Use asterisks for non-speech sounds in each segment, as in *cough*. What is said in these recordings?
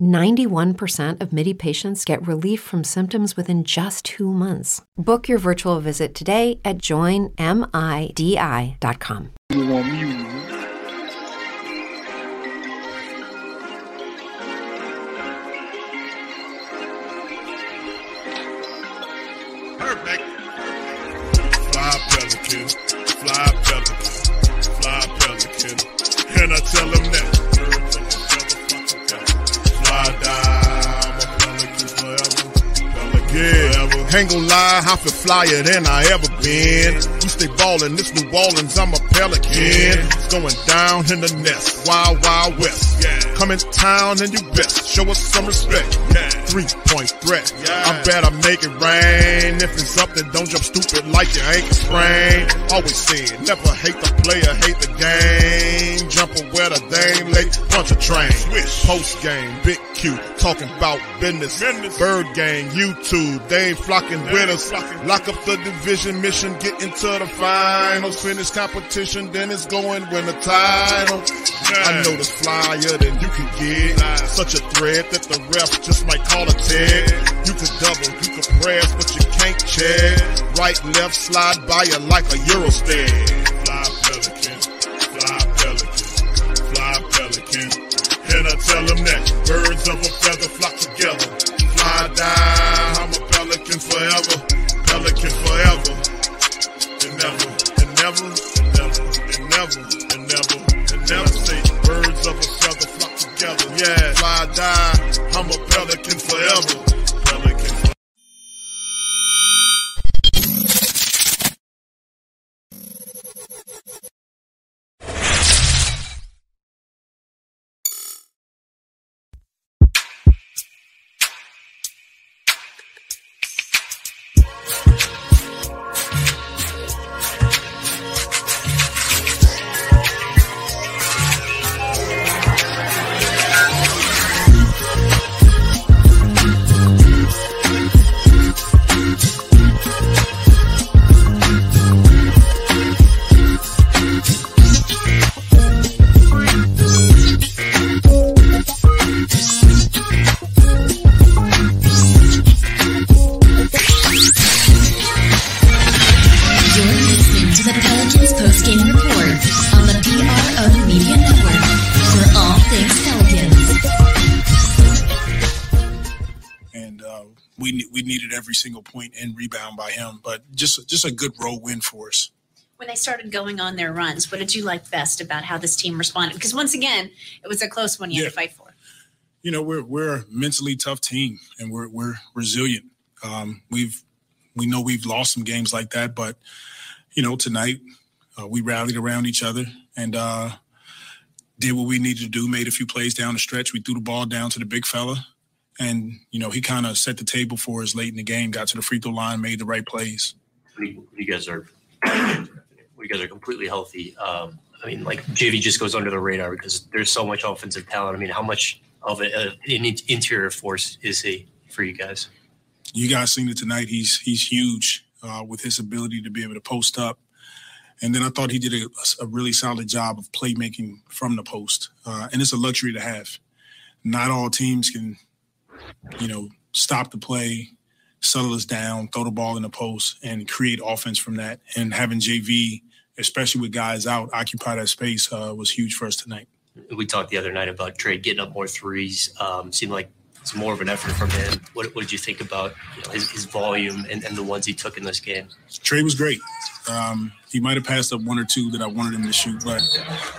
91% of MIDI patients get relief from symptoms within just two months. Book your virtual visit today at joinmidi.com. Perfect. Fly pelican, fly pelican, fly pelican. And I tell them that. Yeah, ain't gon' lie, I feel flyer than I ever been. We stay ballin', this New Orleans, I'm a pelican. It's going down in the nest, wild, wild west. Come in town and you best, show us some respect. Three point threat, I better make it rain. If it's up, then don't jump stupid like your ankle sprain. Always said, never hate the player, hate the game. Jumper where the dame late, punch a train. Post game, big Q, talking about business. business. Bird gang, YouTube, they ain't flocking with us. Lock up the division mission, get into the finals. Finish competition, then it's going win the title. I know the flyer than you can get. Such a threat that the ref just might call a tag. You could double, you could press, but you can't check. Right, left, slide by you like a Eurostep. Fly pelican, fly pelican, fly pelican. And I tell them that birds of a feather flock together. Fly down, I'm a pelican forever, pelican forever. And never, and never, and never, and never, and never, and never together. Yeah, fly die. I'm a pelican forever, just just a good road win for us. when they started going on their runs, what did you like best about how this team responded? Because once again, it was a close one you had to fight for. You know, we're we're a mentally tough team, and we're we're resilient. Um, we've we know we've lost some games like that, but you know, tonight uh, we rallied around each other and uh, did what we needed to do. Made a few plays down the stretch. We threw the ball down to the big fella, and you know, he kind of set the table for us late in the game. Got to the free throw line, made the right plays. You guys are you guys are completely healthy. Um, I mean, like JV just goes under the radar because there's so much offensive talent. I mean, how much of uh, an interior force is he for you guys? you guys seen it tonight. He's he's huge uh, with his ability to be able to post up And then I thought he did a, a really solid job of playmaking from the post. Uh, and it's a luxury to have. Not all teams can, you know, stop the play, settle us down, throw the ball in the post, and create offense from that. And having JV, especially with guys out, occupy that space uh, was huge for us tonight. We talked the other night about Trey getting up more threes. Um, seemed like it's more of an effort from him. What, what did you think about you know, his, his, volume and, and, the ones he took in this game? Trey was great. Um, he might have passed up one or two that I wanted him to shoot, but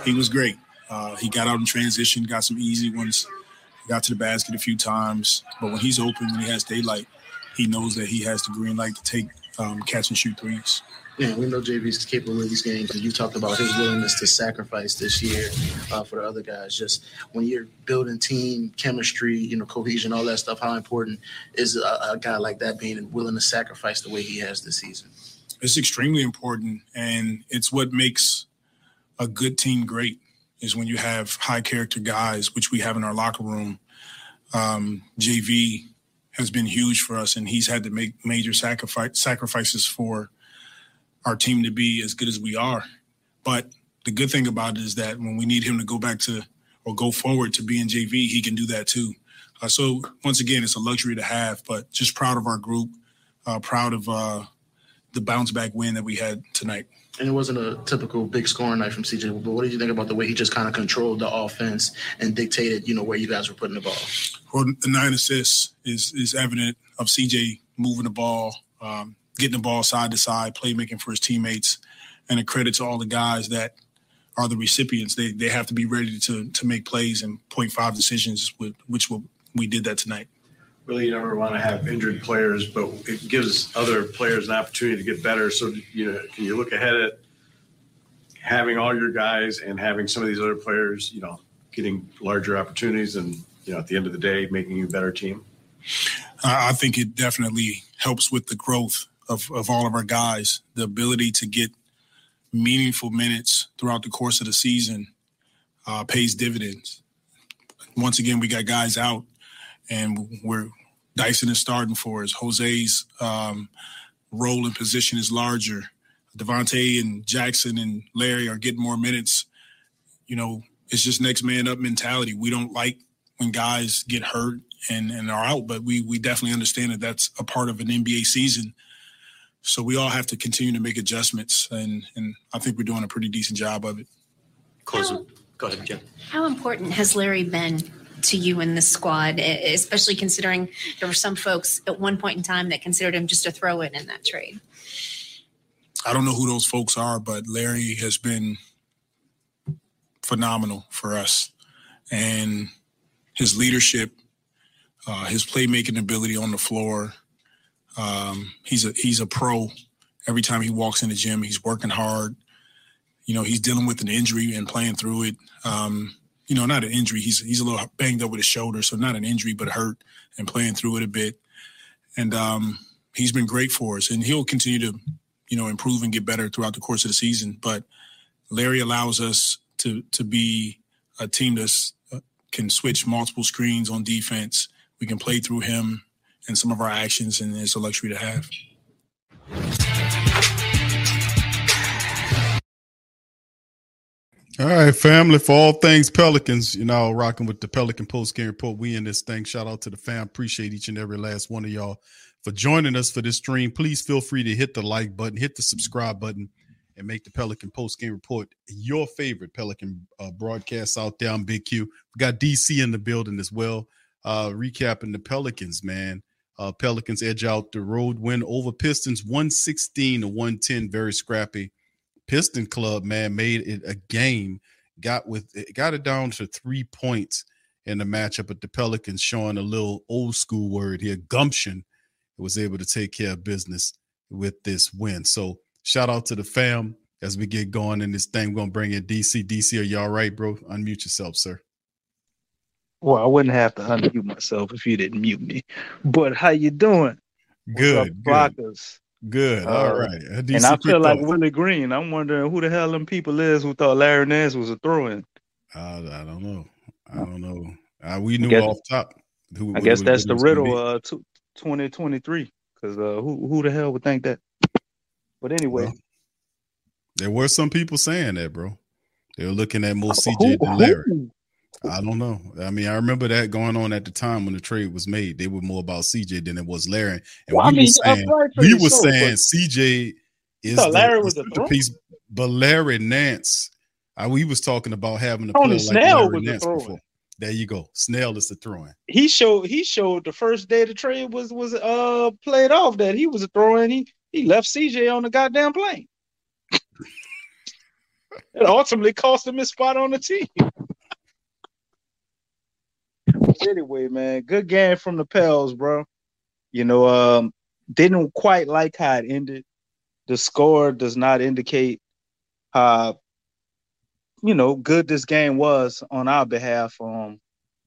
he was great. Uh, he got out in transition, got some easy ones, got to the basket a few times. But when he's open, when he has daylight, he knows that he has the green light to take um, catch and shoot threes. Yeah, we know JV's capable of these games, and you talked about his willingness to sacrifice this year uh, for the other guys. Just when you're building team chemistry, you know, cohesion, all that stuff, how important is a, a guy like that being willing to sacrifice the way he has this season? It's extremely important, and it's what makes a good team great. Is when you have high character guys, which we have in our locker room. Um, JV has been huge for us, and he's had to make major sacrifice, sacrifices for our team to be as good as we are. But the good thing about it is that when we need him to go back to or go forward to being JV, he can do that too. Uh, so once again, it's a luxury to have, but just proud of our group, uh, proud of uh, the bounce back win that we had tonight. And it wasn't a typical big scoring night from CJ. But what did you think about the way he just kind of controlled the offense and dictated, you know, where you guys were putting the ball? Well, the nine assists is is evident of CJ moving the ball, um, getting the ball side to side, playmaking for his teammates, and a credit to all the guys that are the recipients. They they have to be ready to to make plays and point five decisions, with, which will, we did that tonight. Really, you never want to have injured players, but it gives other players an opportunity to get better. So, you know, can you look ahead at having all your guys and having some of these other players, you know, getting larger opportunities and, you know, at the end of the day, making you a better team? I think it definitely helps with the growth of, of all of our guys, the ability to get meaningful minutes throughout the course of the season uh, pays dividends. Once again, we got guys out, and we're Dyson is starting for us. Jose's um, role and position is larger. Devonte and Jaxson and Larry are getting more minutes. You know, it's just next man up mentality. We don't like when guys get hurt and, and are out, but we we definitely understand that that's a part of an NBA season so we all have to continue to make adjustments, and and I think we're doing a pretty decent job of it. Close. How, Go ahead, Jim. How important has Larry been to you in the squad, especially considering there were some folks at one point in time that considered him just a throw in in that trade? I don't know who those folks are, but Larry has been phenomenal for us, and his leadership, uh, his playmaking ability on the floor um, he's a he's a pro. Every time he walks in the gym, he's working hard. You know, he's dealing with an injury and playing through it. Um, you know, not an injury. He's he's a little banged up with his shoulder, so not an injury, but hurt and playing through it a bit. And um, he's been great for us, and he'll continue to, you know, improve and get better throughout the course of the season. But Larry allows us to to be a team that uh, can switch multiple screens on defense. We can play through him and some of our actions, and it's a luxury to have. All right, family, for all things Pelicans, you know, rocking with the Pelican Post Game Report. We in this thing. Shout out to the fam. Appreciate each and every last one of y'all for joining us for this stream. Please feel free to hit the like button, hit the subscribe button, and make the Pelican Post Game Report your favorite Pelican uh, broadcast out there on Big Q. We got DC in the building as well. Uh, recapping the Pelicans, man. Uh, Pelicans edge out the road win over Pistons 116 to 110. Very scrappy. Piston Club, man, made it a game. Got with it, got it down to three points in the matchup, but the Pelicans showing a little old school word here, gumption, was able to take care of business with this win. So shout out to the fam as we get going in this thing. We're gonna bring in DC. DC, are you all right, bro? Unmute yourself, sir. Well, I wouldn't have to unmute myself if you didn't mute me. But how you doing? Good, good. Good. All uh, right. and I feel like Willie Green. I'm wondering who the hell them people is who thought Larry Nance was a throw-in. Uh, I don't know. I don't know. Uh, we knew guess, off top. Who, I guess that's the riddle. Uh, 2023. Because uh, who who the hell would think that? But anyway. Well, There were some people saying that, bro. They were looking at more CJ than Larry. I don't know. I mean, I remember that going on at the time when the trade was made. They were more about CJ than it was Larry. And Well, I we mean, were saying, we were so, saying CJ is Larry the was a piece, but Larry Nance. I, we was talking about having a Tony Snell like Larry was the Nance thrower. before. There you go. Snell is the throwing. He showed he showed the first day the trade was was uh played off that he was a thrower he he left CJ on the goddamn plane. *laughs* it ultimately cost him his spot on the team. Anyway, man, good game from the Pels, bro. You know, um, didn't quite like how it ended. The score does not indicate how you know good this game was on our behalf. Um,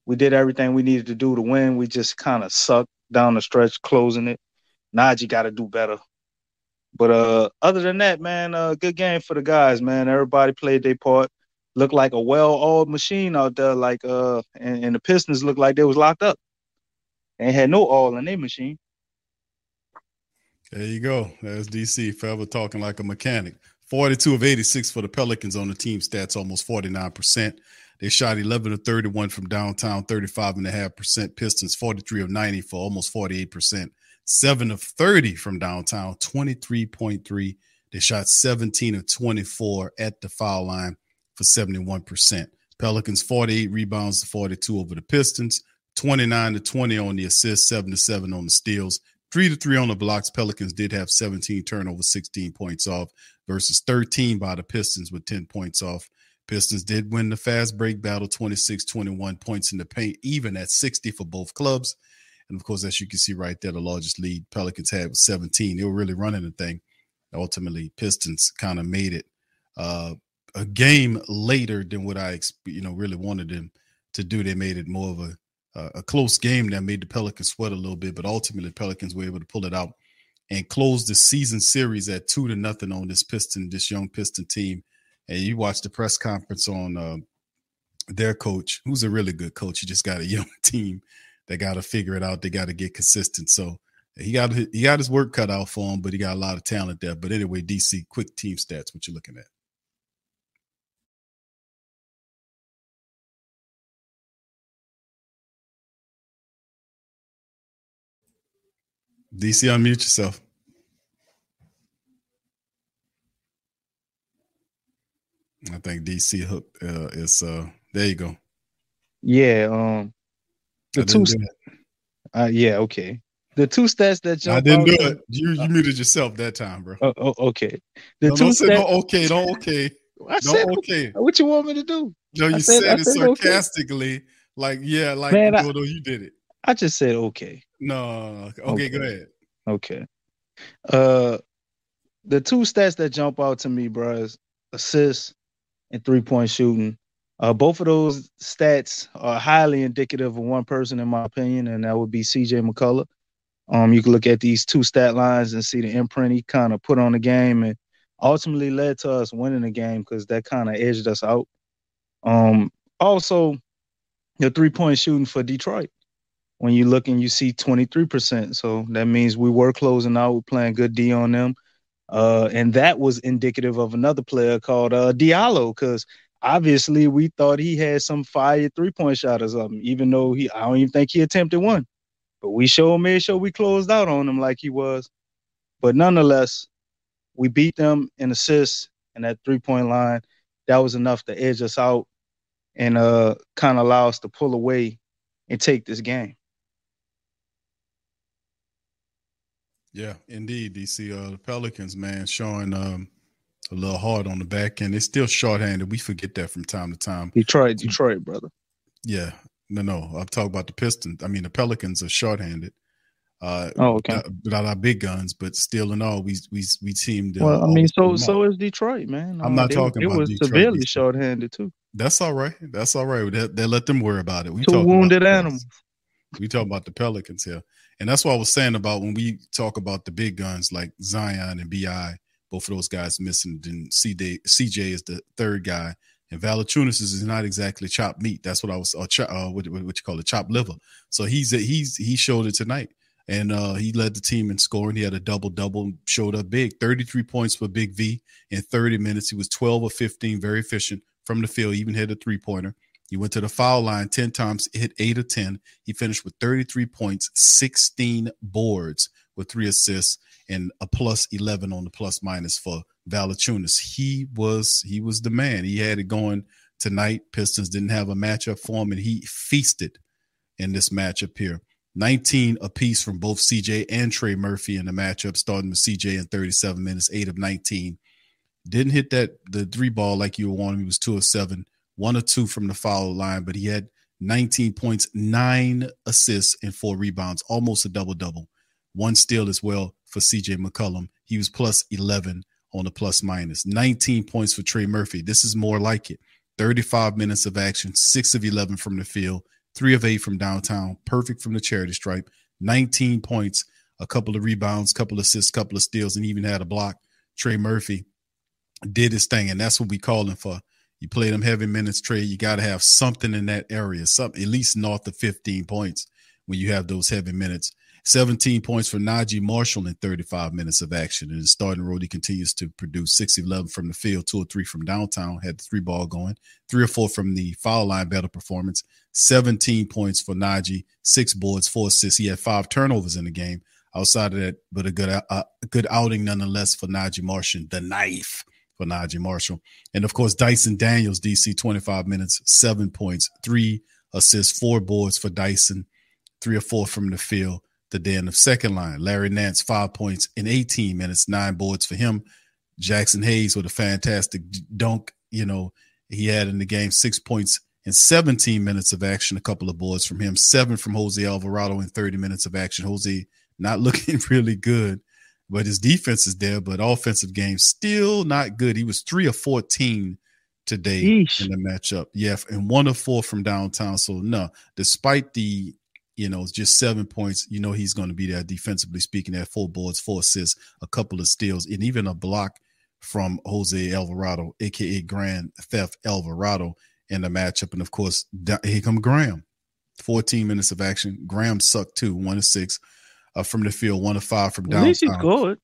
we did everything we needed to do to win. We just kind of sucked down the stretch, closing it. Naji got to do better. But uh, other than that, man, uh, good game for the guys, man. Everybody played their part. Looked like a well-oiled machine out there. Like uh, and, and the Pistons looked like they was locked up. They had no oil in their machine. There you go. That's DC forever talking like a mechanic. 42 of 86 for the Pelicans on the team stats, almost 49%. They shot 11 of 31 from downtown, 35.5%. Pistons, 43 of 90 for almost 48%. 7 of 30 from downtown, 23.3. They shot 17 of 24 at the foul line for 71%. Pelicans, 48 rebounds to 42 over the Pistons, 29 to 20 on the assists, 7 to 7 on the steals, three to three on the blocks. Pelicans did have 17 turnovers, 16 points off versus 13 by the Pistons with 10 points off. Pistons did win the fast break battle 26 21 points in the paint, even at 60 for both clubs. And of course, as you can see right there, the largest lead Pelicans had was 17. They were really running the thing. Ultimately, Pistons kind of made it uh, a game later than what I, you know, really wanted them to do. They made it more of a a close game that made the Pelicans sweat a little bit, but ultimately Pelicans were able to pull it out and close the season series at two to nothing on this Piston, this young Piston team. And you watch the press conference on uh, their coach, who's a really good coach. You just got a *laughs* young team that got to figure it out. They got to get consistent. So he got he got his work cut out for him, but he got a lot of talent there. But anyway, DC, quick team stats. What you looking at? DC, unmute yourself. I think DC hook uh, is uh there you go. Yeah, um, the I two. Uh, yeah, okay. The two stats that I didn't do it. You you muted yourself that time, bro. Oh, oh, okay. The No, two don't say no stats. okay, don't okay. I Don't okay. What you want me to do? No, I you said- said, it said okay. sarcastically, like yeah, like Man, I- no, no, you did it. I just said okay. No, okay, go ahead. Okay. Uh, the two stats that jump out to me, bro, is assists and three point shooting. Uh, both of those stats are highly indicative of one person, in my opinion, and that would be CJ McCollum. Um, you can look at these two stat lines and see the imprint he kind of put on the game, and ultimately led to us winning the game because that kind of edged us out. Um, also, the three point shooting for Detroit. When you look and you see 23%. So that means we were closing out, we're playing good D on them. Uh, and that was indicative of another player called uh, Diallo, because obviously we thought he had some fire three point shot or something, even though he I don't even think he attempted one. But we sure made sure we closed out on him like he was. But nonetheless, we beat them in assists and that three point line. That was enough to edge us out and uh kind of allow us to pull away and take this game. Yeah, indeed, DC. Uh, the Pelicans, man, showing um a little hard on the back end. They're still shorthanded. We forget that from time to time. Detroit, Detroit, brother. Yeah, no, no. I'm talking about the Pistons. I mean, the Pelicans are shorthanded. Uh, Oh, okay. without- Without our big guns, but still in all, we we we seemed. to Well, I mean, so so is Detroit, man. I'm Uh, not they- talking It was Detroit, severely DC. short-handed too. That's all right. That's all right. They, they let them worry about it. We Two talking about wounded animals. We talk about the Pelicans here, and that's what I was saying about when we talk about the big guns like Zion and Bi. Both of those guys missing. Then CJ, CJ is the third guy, and Valanciunas is not exactly chopped meat. That's what I was, or cho- uh, what, what you call it, chopped liver. So he's he's he showed it tonight. and uh, he led the team in scoring. He had a double double, showed up big, 33 points for Big V in 30 minutes. He was 12 or 15, very efficient from the field, even hit a three pointer. He went to the foul line 10 times, hit eight of 10. He finished with 33 points, 16 boards with three assists, and a plus 11 on the plus minus for Valanciunas. He was he was the man. He had it going tonight. Pistons didn't have a matchup for him, and he feasted in this matchup here. 19 apiece from both CJ and Trey Murphy in the matchup, starting with CJ in 37 minutes, eight of 19. Didn't hit that the three ball like you were wanting. He was two of seven, one or two from the foul line, but he had 19 points, nine assists, and four rebounds, almost a double double. One steal as well for CJ McCollum. He was plus 11 on the plus minus. 19 points for Trey Murphy. This is more like it. 35 minutes of action, six of 11 from the field, three of eight from downtown, perfect from the charity stripe, 19 points, a couple of rebounds, couple of assists, couple of steals, and even had a block. Trey Murphy did his thing, and that's what we calling for. You play them heavy minutes, trade. You got to have something in that area, something at least north of 15 points when you have those heavy minutes. 17 points for Naji Marshall in 35 minutes of action. And starting road, he continues to produce 6 11 from the field, 2 or 3 from downtown, had the three ball going, 3 or 4 from the foul line, better performance. 17 points for Naji, 6 boards, 4 assists. He had 5 turnovers in the game. Outside of that, but a good uh, good outing nonetheless for Naji Marshall, the knife for Naji Marshall. And of course, Dyson Daniels, DC, 25 minutes, 7 points, 3 assists, 4 boards for Dyson, 3 or 4 from the field the day in the second line. Larry Nance, five points in 18 minutes, nine boards for him. Jaxson Hayes with a fantastic dunk. You know, he had in the game six points in 17 minutes of action, a couple of boards from him, seven from Jose Alvarado in 30 minutes of action. Jose not *laughs* looking really good, but his defense is there, but offensive game still not good. He was three of 14 today in the matchup. Yeah, and one of four from downtown. So no, despite the you know, just seven points. You know, he's going to be there defensively speaking. At four boards, four assists, a couple of steals, and even a block from Jose Alvarado, aka Grand Theft Alvarado, in the matchup. And of course, here come Graham. 14 minutes of action. Graham sucked too, one to six uh, from the field, one to five from downtown. At least he's good.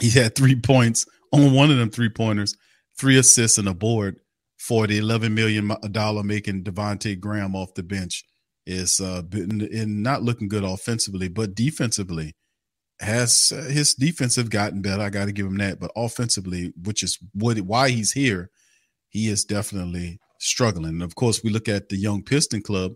He had three points on one of them three pointers, three assists and a board for the $11 million making Devonte Graham off the bench is uh been in not looking good offensively, but defensively has uh, his defense have gotten better. I got to give him that, but offensively, which is what why he's here, he is definitely struggling. And of course, we look at the young Piston Club.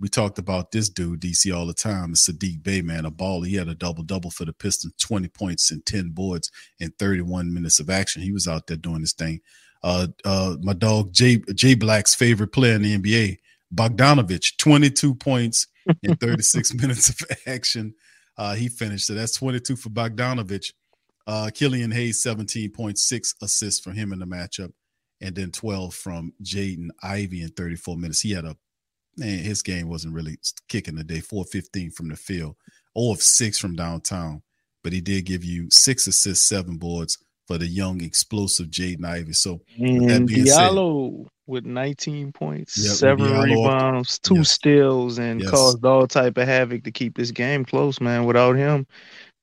We talked about this dude DC all the time. Saddiq Bey, man, a ball. He had a double double for the Pistons, twenty points and ten boards in thirty one minutes of action. He was out there doing his thing. Uh, uh, my dog Jay Jay Black's favorite player in the NBA, Bogdanovich, 22 points in *laughs* 36 *laughs* minutes of action. Uh, he finished. So that's 22 for Bogdanovich. Uh, Killian Hayes, 17.6 assists for him in the matchup. And then 12 from Jaden Ivey in 34 minutes. He had a, man, his game wasn't really kicking the day. 415 from the field, 0 of 6 from downtown. But he did give you six assists, seven boards for the young, explosive Jaden Ivey. So, and mm, Diallo. Said, with 19 points, yep, seven rebounds, two yes. steals, and yes. caused all type of havoc to keep this game close. Man, without him,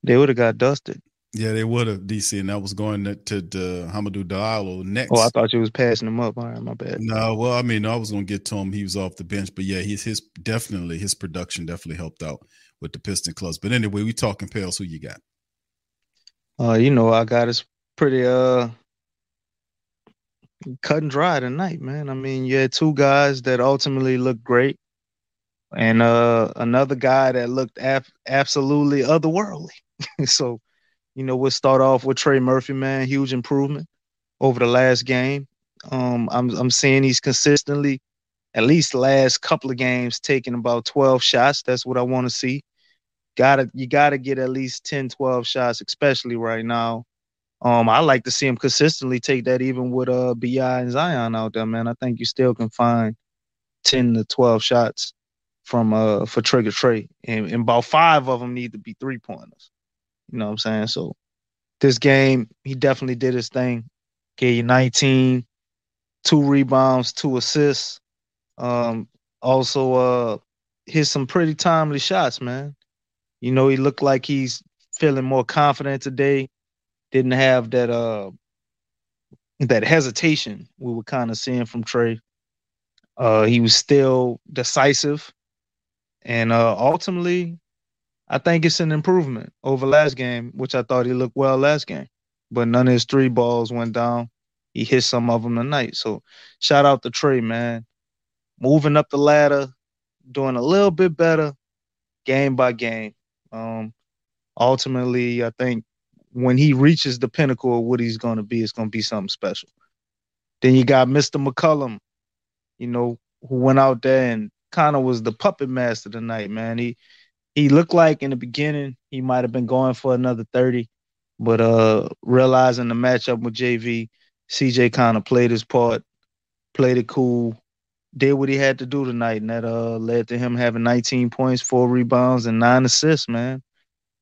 they would have got dusted. Yeah, they would have DC, and that was going to, to, to Hamidou Diallo next. Oh, I thought you was passing him up. All right, my bad. No, well, I mean, I was going to get to him. He was off the bench, but yeah, he's his definitely his production definitely helped out with the Piston clubs. But anyway, we talking Pels. Who you got? Uh, you know, I got us pretty uh cut and dry tonight, man. I mean, you had two guys that ultimately looked great, and uh, another guy that looked af- absolutely otherworldly. *laughs* so, you know, we'll start off with Trey Murphy, man. Huge improvement over the last game. Um, I'm I'm seeing he's consistently, at least last couple of games, taking about 12 shots. That's what I want to see. Gotta you gotta get at least 10, 12 shots, especially right now um, I like to see him consistently take that even with uh Bi and Zion out there, man. I think you still can find ten to twelve shots from uh for Trigger Trey, and, and about five of them need to be three pointers. You know what I'm saying? So this game, he definitely did his thing. Gave you 19, two rebounds, two assists. Um, also uh hit some pretty timely shots, man. You know, he looked like he's feeling more confident today. Didn't have that uh that hesitation we were kind of seeing from Trey. Uh he was still decisive. And uh ultimately, I think it's an improvement over last game, which I thought he looked well last game. But none of his three balls went down. He hit some of them tonight. So shout out to Trey, man. Moving up the ladder, doing a little bit better game by game. Um, ultimately, I think when he reaches the pinnacle of what he's going to be, it's going to be something special. Then you got Mr. McCollum, you know, who went out there and kind of was the puppet master tonight, man. He he looked like in the beginning he might have been going for another 30, but uh realizing the matchup with JV, CJ kind of played his part, played it cool, did what he had to do tonight, and that uh led to him having 19 points, four rebounds, and nine assists, man.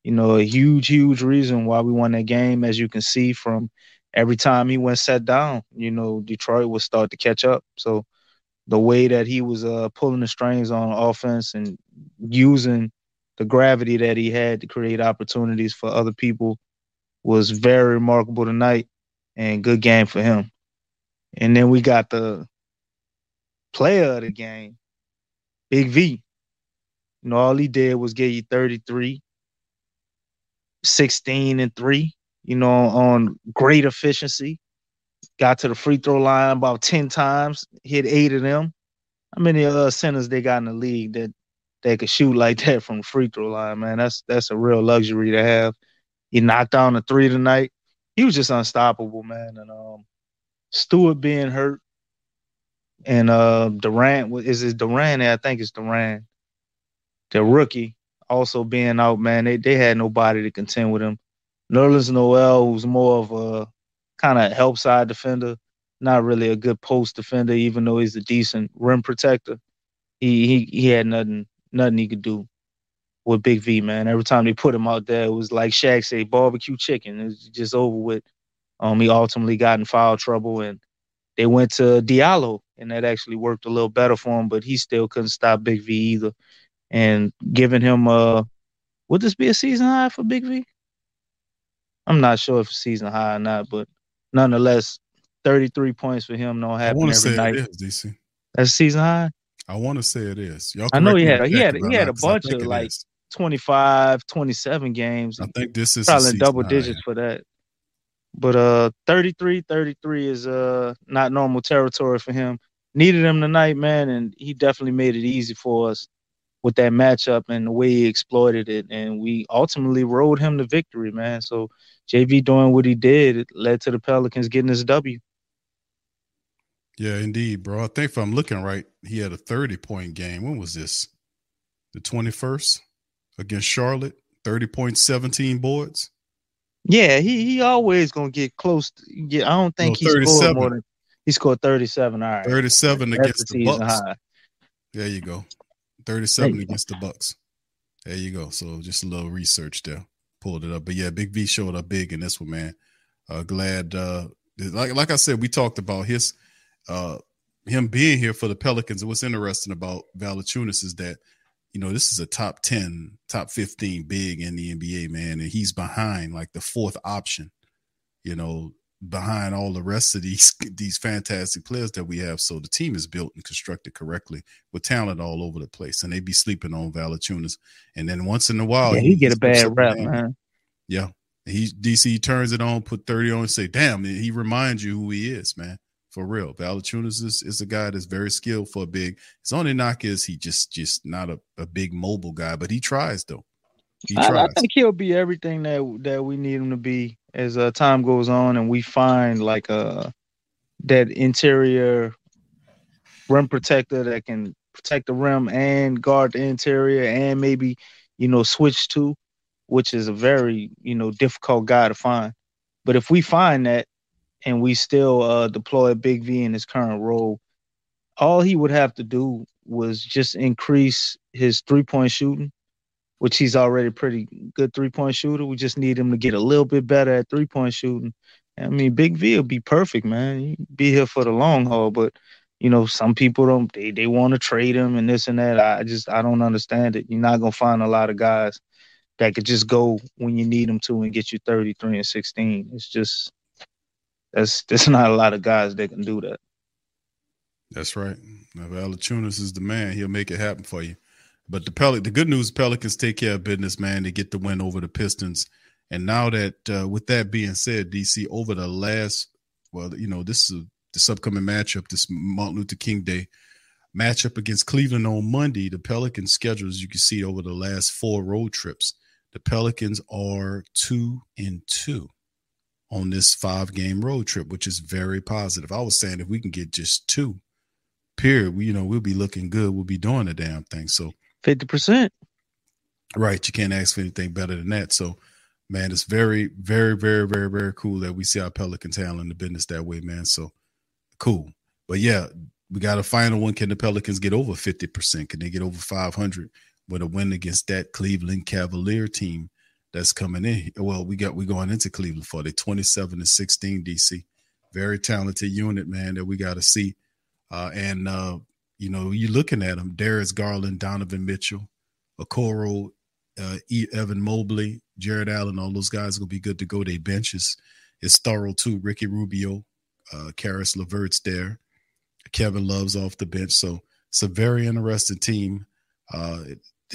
You know, a huge, huge reason why we won that game, as you can see from every time he went set down, you know, Detroit would start to catch up. So the way that he was uh pulling the strings on offense and using the gravity that he had to create opportunities for other people was very remarkable tonight and good game for him. And then we got the player of the game, Big V. You know, all he did was get you 33, 16 and 3, you know, on great efficiency. Got to the free throw line about 10 times, hit eight of them. How many other centers they got in the league that they could shoot like *laughs* that from the free throw line, man? That's that's a real luxury to have. He knocked down a three tonight. He was just unstoppable, man. And um Stewart being hurt and uh Durant is it Durant? I think it's Durant. The rookie also being out, man. They they had nobody to contend with him. Nerlens Noel, who's more of a kind of help side defender, not really a good post defender, even though he's a decent rim protector. He he he had nothing nothing he could do with Big V, man. Every time they put him out there, it was like Shaq say, barbecue chicken. It was just over with. Um, he ultimately got in foul trouble, and they went to Diallo, and that actually worked a little better for him. But he still couldn't stop Big V either, and giving him uh, would this be a season high for Big V? I'm not sure if it's season high or not, but nonetheless, 33 points for him don't happen every say night. it is, DC. That's season high. I want to say it is. Y'all I know he had he had he had a not, 'cause I bunch of like is. 25, 27 games. I think this is probably double digits for that. But uh 33 33 is uh not normal territory for him. Needed him tonight, man, and he definitely made it easy for us with that matchup and the way he exploited it. And we ultimately rode him to victory, man. So JV doing what he did, it led to the Pelicans getting this W. Yeah, indeed, bro. I think if I'm looking right, he had a 30 point game. When was this? The 21st against Charlotte, 30 points, 17 boards. Yeah, he he always gonna get close. To, get, I don't think No, he scored 37. more than he scored 37. All right. 37 That's against the the Bucks. high. There you go. 37 There you go. against the Bucks. There you go. So just a little research there. Pulled it up. But yeah, Big V showed up big in this one, man. Uh glad uh like like I said, we talked about his uh him being here for the Pelicans. And what's interesting about Valanciunas is that you know, this is a top 10, top 15 big in the NBA, man. And he's behind like the fourth option, you know, behind all the rest of these *laughs* these fantastic players that we have. So the team is built and constructed correctly with talent all over the place. And they'd be sleeping on Valanciunas. And then once in a while, Yeah, he get a bad rep, down. man. Yeah. He DC turns it on, put 30 on, and say, damn, he reminds you who he is, man. For real. Valanciunas is, is a guy that's very skilled for a big. His only knock is he just just not a, a big mobile guy, but he tries though. He I, I think he'll be everything that that we need him to be as uh, time goes on, and we find like uh that interior rim protector that can protect the rim and guard the interior, and maybe you know switch to, which is a very you know difficult guy to find. But if we find that, and we still uh, deploy Big V in his current role, all he would have to do was just increase his three point shooting which he's already pretty good three point shooter. We just need him to get a little bit better at three point shooting. I mean, Big V will be perfect, man. He'd be here for the long haul, but you know, some people don't they, they want to trade him and this and that. I just I don't understand it. You're not gonna find a lot of guys that could just go when you need them to and get you 33 and 16. It's just that's there's not a lot of guys that can do that. That's right. Now, Valanciunas is the man. He'll make it happen for you. But the Pel- the good news, Pelicans take care of business, man. They get the win over the Pistons. And now that, uh, with that being said, DC over the last, well, you know, this is a, this upcoming matchup, this Martin Luther King Day matchup against Cleveland on Monday. The Pelicans' schedule, as you can see, over the last four road trips, the Pelicans are two and two on this five game road trip, which is very positive. I was saying if we can get just two, period, we, you know, we'll be looking good. We'll be doing the damn thing. So 50%. Right. You can't ask for anything better than that. So, man, it's very, very, very, very, very cool that we see our Pelicans handling the business that way, man. So cool. But yeah, we got a final one. Can the Pelicans get over 50%? Can they get over 500 with a win against that Cleveland Cavalier team that's coming in? Well, we got we going into Cleveland for the 27 to 16 DC. Very talented unit, man, that we got to see. Uh, and uh, you know, you're looking at them: Darius Garland, Donovan Mitchell, Okoro, uh, Evan Mobley, Jarrett Allen. All those guys will be good to go. They benches is thorough too. Ricky Rubio, uh, Caris LeVert's there. Kevin Love's off the bench, so it's a very interesting team. Uh,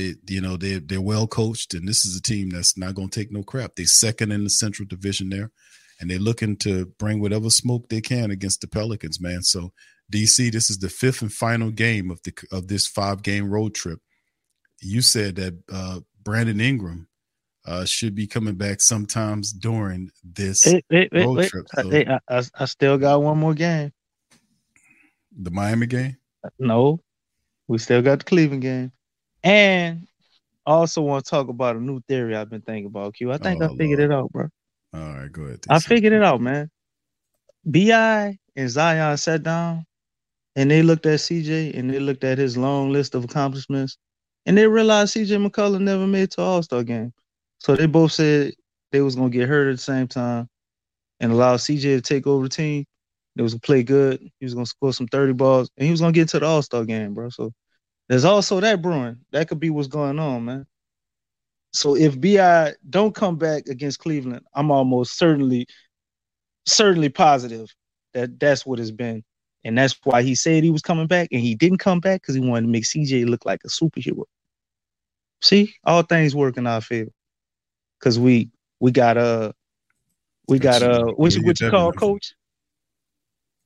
they, you know, they they're well coached, and this is a team that's not going to take no crap. They're second in the Central Division there, and they're looking to bring whatever smoke they can against the Pelicans, man. So DC, this is the fifth and final game of the of this five game road trip. You said that uh, Brandon Ingram uh, should be coming back sometimes during this road trip. So, I, I still got one more game. the Miami game. No, we still got the Cleveland game. And I also want to talk about a new theory I've been thinking about, Q. I think Oh, I figured it out, bro. All right, go ahead. I figured it out, man. Bi and Zion sat down and they looked at CJ and they looked at his long list of accomplishments and they realized CJ McCollum never made it to All Star game. So they both said they was gonna get hurt at the same time and allow CJ to take over the team. They was gonna play good. He was gonna score some 30 balls and he was gonna get to the All Star game, bro. So there's also that brewing. That could be what's going on, man. So if Bi don't come back against Cleveland, I'm almost certainly, certainly positive that that's what it's been, and that's why he said he was coming back, and he didn't come back because he wanted to make CJ look like a superhero. See, all things work in our favor, because we we got uh we got uh what you, what you call coach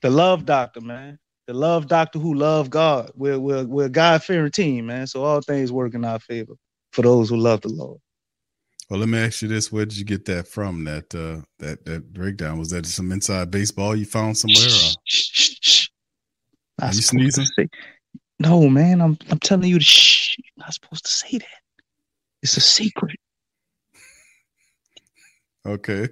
the love doctor, man. The love doctor who love God. We're we're we're a God fearing team, man. So all things work in our favor for those who love the Lord. Well, let me ask you this: Where did you get that from? That uh, that that breakdown was that some inside baseball you found somewhere? Or? Are you sneezing? say- No, man. I'm I'm telling you to shh. You're not supposed to say that. It's a secret. *laughs* Okay.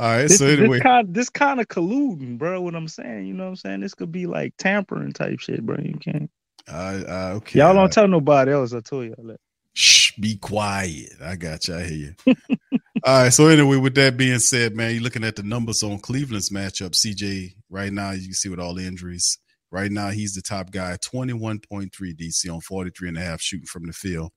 All right. This, so anyway, this kind this kind of colluding, bro. What I'm saying, you know what I'm saying? This could be like tampering type shit, bro. You can't. I, I uh, okay. Y'all don't uh, tell nobody else. I told y'all that. Shh, be quiet. I got you. I hear you. *laughs* All right. So anyway, with that being said, man, you're looking at the numbers on Cleveland's matchup. CJ right now, you can see with all the injuries. Right now, he's the top guy, 21.3 DC on 43 and a half shooting from the field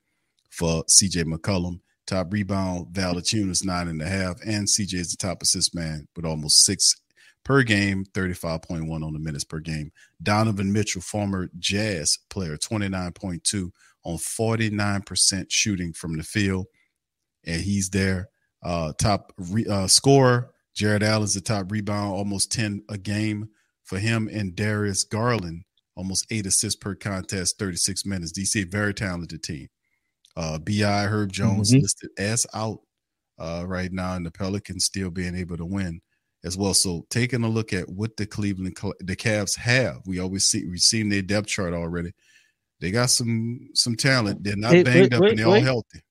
for CJ McCollum. Top rebound, Valanciunas nine and a half, and CJ is the top assist man with almost six per game, 35.1 on the minutes per game. Donovan Mitchell, former Jazz player, 29.2 on 49% shooting from the field. And he's there. Uh, top re- uh, scorer, Jarrett Allen's the top rebound, almost 10 a game for him. And Darius Garland, almost eight assists per contest, 36 minutes. DC, very talented team. Uh, Bi Herb Jones Mhm. listed as out uh, right now, and the Pelicans still being able to win as well. So taking a look at what the Cleveland the Cavs have, we always see we've seen their depth chart already. They got some some talent. They're not Wait, banged wait, up wait, and they're all healthy.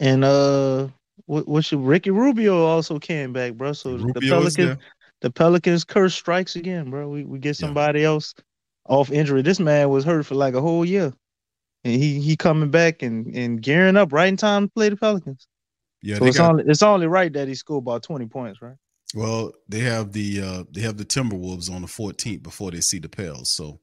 And uh, what what should Ricky Rubio also came back, bro? So the Rubio is Pelicans, the Pelicans curse strikes again, bro. We we get somebody else off injury. This man was hurt for like a whole year, and he he coming back and and gearing up right in time to play the Pelicans. Yeah, so it's got- only it's only right that he scored about twenty points, right? Well, they have the uh they have the Timberwolves on the 14th before they see the Pels. So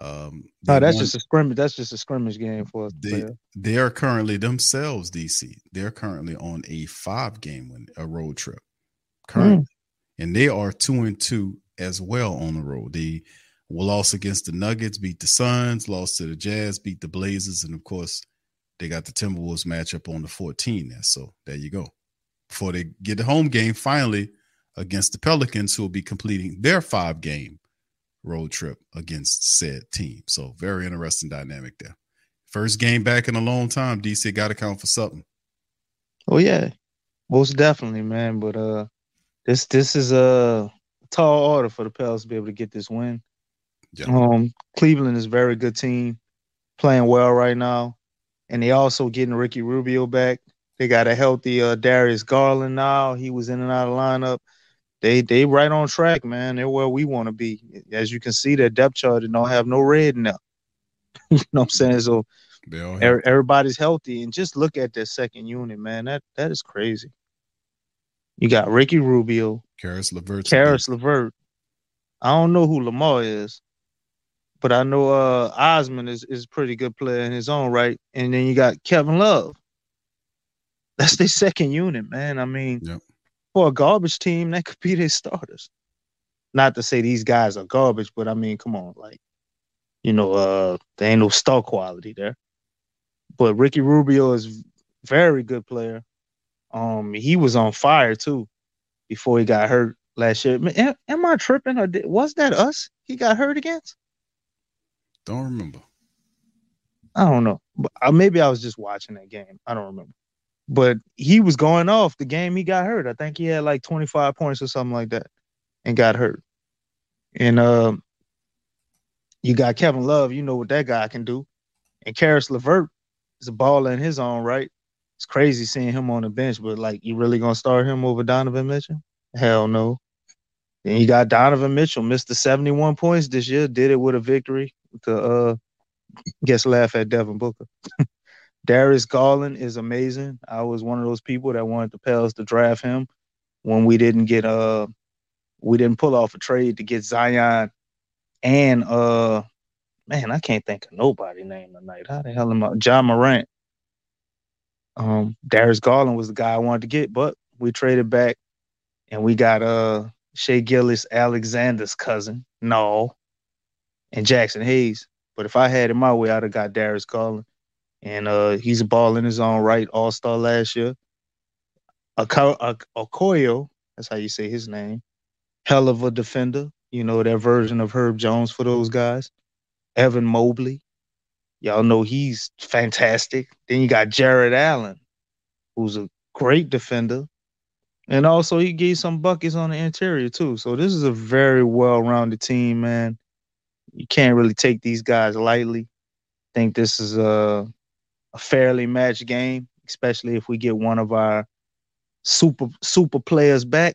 Um, No, that's won- just a scrimmage. That's just a scrimmage game for us. They, they are currently themselves DC. They're currently on a five game win a road trip currently, and they are two and two as well on the road. They lost against the Nuggets, beat the Suns, lost to the Jazz, beat the Blazers, and of course they got the Timberwolves matchup on the 14 there. So there you go. Before they get the home game finally against the Pelicans, who will be completing their five game road trip against said team. So very interesting dynamic there. First game back in a long time. DC got to count for something. Oh yeah, most definitely, man. But uh, this this is a tall order for the Pels to be able to get this win. Um, Cleveland is a very good team, playing well right now, and they also getting Ricky Rubio back. They got a healthy uh, Darius Garland now. He was in and out of lineup. They they right on track, man. They're where we want to be. As you can see, their depth chart don't have no red now. *laughs* you know what I'm saying? So Every- everybody's healthy, and just look at their second unit, man. That that is crazy. You got Ricky Rubio, Caris LeVert. Caris LeVert. I don't know who Lamar is, but I know uh Osman is is a pretty good player in his own right. And then you got Kevin Love. That's their second unit, man. I mean, for a garbage team, that could be their starters. Not to say these guys are garbage, but I mean, come on, like, you know, uh, there ain't no star quality there. But Ricky Rubio is very good player. Um, he was on fire too before he got hurt last year. Am, am I tripping or did, was that us? He got hurt against? Don't remember. I don't know. Uh, maybe I was just watching that game. I don't remember. But he was going off the game he got hurt. I think he had like 25 points or something like that and got hurt. And um you got Kevin Love, you know what that guy can do. And Caris LeVert is a baller in his own right. It's crazy seeing him on the bench, but like you really gonna start him over Donovan Mitchell? Hell no. Then you got Donovan Mitchell, missed the 71 points this year, did it with a victory to uh guess laugh at Devin Booker. *laughs* Darius Garland is amazing. I was one of those people that wanted the Pels to draft him when we didn't get uh we didn't pull off a trade to get Zion and uh man, I can't think of nobody name tonight. How the hell am I? Ja Morant. Um, Darius Garland was the guy I wanted to get, but we traded back and we got uh Shai Gilgeous-Alexander's cousin, no, and Jaxson Hayes. But if I had it my way, I'd have got Darius Garland. And uh he's a ball in his own right, all-star last year. Oko- Ok- Okoyo, that's how you say his name. Hell of a defender, you know, that version of Herb Jones for those guys. Evan Mobley. Y'all know he's fantastic. Then you got Jarrett Allen, who's a great defender. And also he gave some buckets on the interior too. So this is a very well-rounded team, man. You can't really take these guys lightly. I think this is a a fairly matched game, especially if we get one of our super super players back.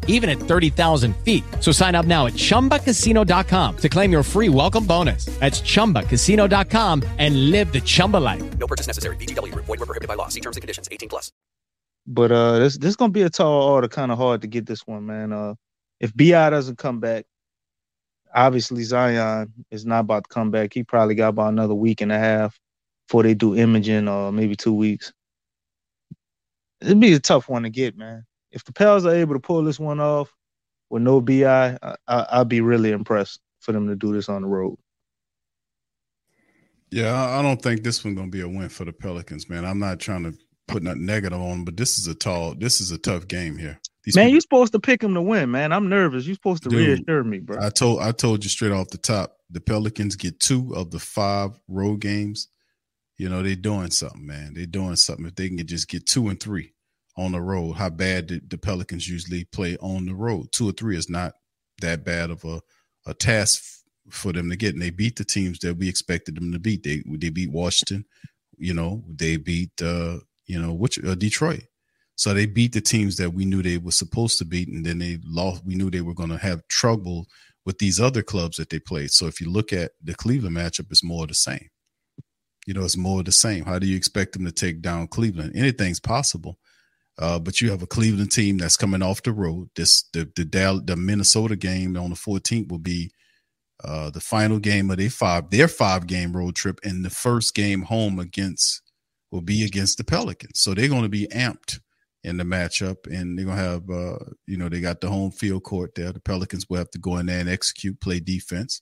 even at 30,000 feet. So sign up now at chumbacasino.com to claim your free welcome bonus. That's chumbacasino.com and live the Chumba life. No purchase necessary. VGW Group. Void were prohibited by law. See terms and conditions. 18 plus. But uh this this gonna be a tall order, kind of hard to get this one, man. Uh if Bi doesn't come back, obviously Zion is not about to come back. He probably got about another week and a half before they do imaging, or maybe two weeks. It'd be a tough one to get, man. If the Pels are able to pull this one off with no Bi, I, I, I'd be really impressed for them to do this on the road. Yeah, I don't think this one's gonna be a win for the Pelicans, man. I'm not trying to put nothing negative on them, but this is a tall, this is a tough game here. These man, people- you're supposed to pick them to win, man. I'm nervous. You're supposed to Dude, reassure me, bro. I told I told you straight off the top, the Pelicans get two of the five road games. You know, they're doing something, man. They're doing something. If they can just get two and three on the road, how bad the, the Pelicans usually play on the road. Two or three is not that bad of a, a task for them to get. And they beat the teams that we expected them to beat. They they beat Washington, you know, they beat uh, you know, which uh, Detroit. So they beat the teams that we knew they were supposed to beat, and then they lost. We knew they were going to have trouble with these other clubs that they played. So if you look at the Cleveland matchup, it's more the same. You know, it's more the same. How do you expect them to take down Cleveland? Anything's possible. Uh, but you have a Cleveland team that's coming off the road. This the the the Minnesota game on the 14th will be uh, the final game of their five their five game road trip, and the first game home against will be against the Pelicans. So they're going to be amped in the matchup, and they're going to have uh, you know they got the home field court there. The Pelicans will have to go in there and execute, play defense.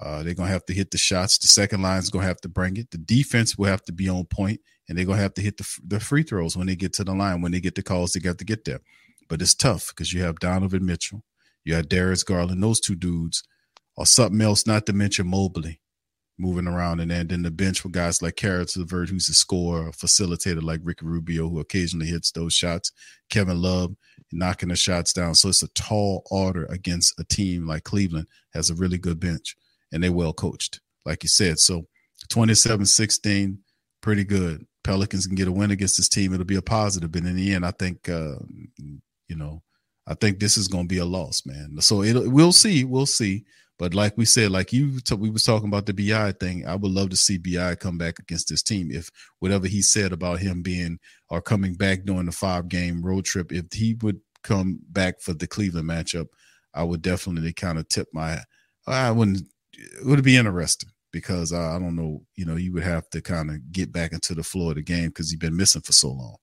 Uh, they're gonna have to hit the shots. The second line is gonna have to bring it. The defense will have to be on point, and they're gonna have to hit the the free throws when they get to the line. When they get the calls, they got to get there. But it's tough because you have Donovan Mitchell, you have Darius Garland. Those two dudes or something else. Not to mention Mobley moving around, and then then the bench with guys like Caris LeVert, who's a scorer, facilitator like Ricky Rubio, who occasionally hits those shots. Kevin Love knocking the shots down. So it's a tall order against a team like Cleveland has a really good bench and they're well coached, like you said. So 27 16, pretty good. Pelicans can get a win against this team. It'll be a positive. But in the end, I think, uh, you know, I think this is going to be a loss, man. So it'll, we'll see. We'll see. But like we said, like you, t- we was talking about the Bi thing. I would love to see Bi come back against this team. If whatever he said about him being or coming back during the five game road trip, if he would come back for the Cleveland matchup, I would definitely kind of tip my. I wouldn't. It would be interesting because uh, I don't know. You know, you would have to kind of get back into the flow of the game because you've been missing for so long.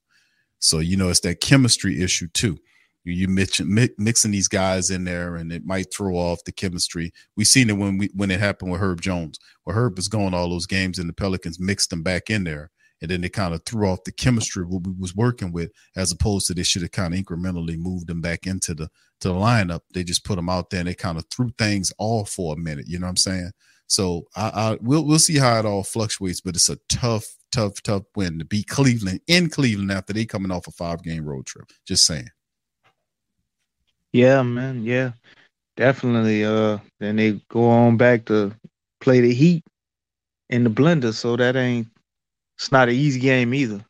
So you know, it's that chemistry issue too. You, you mix, mi- mixing these guys in there, and it might throw off the chemistry. We've seen it when we when it happened with Herb Jones, where Herb was going all those games, and the Pelicans mixed them back in there, and then they kind of threw off the chemistry what we was working with, as opposed to they should have kind of incrementally moved them back into the to the lineup. They just put them out there, and they kind of threw things off for a minute. You know what I'm saying? So I, I we'll we'll see how it all fluctuates, but it's a tough, tough, tough win to beat Cleveland in Cleveland after they coming off a five game road trip. Just saying. Yeah, man. Yeah, definitely. Uh, then they go on back to play the Heat in the blender, so that ain't. It's not an easy game either.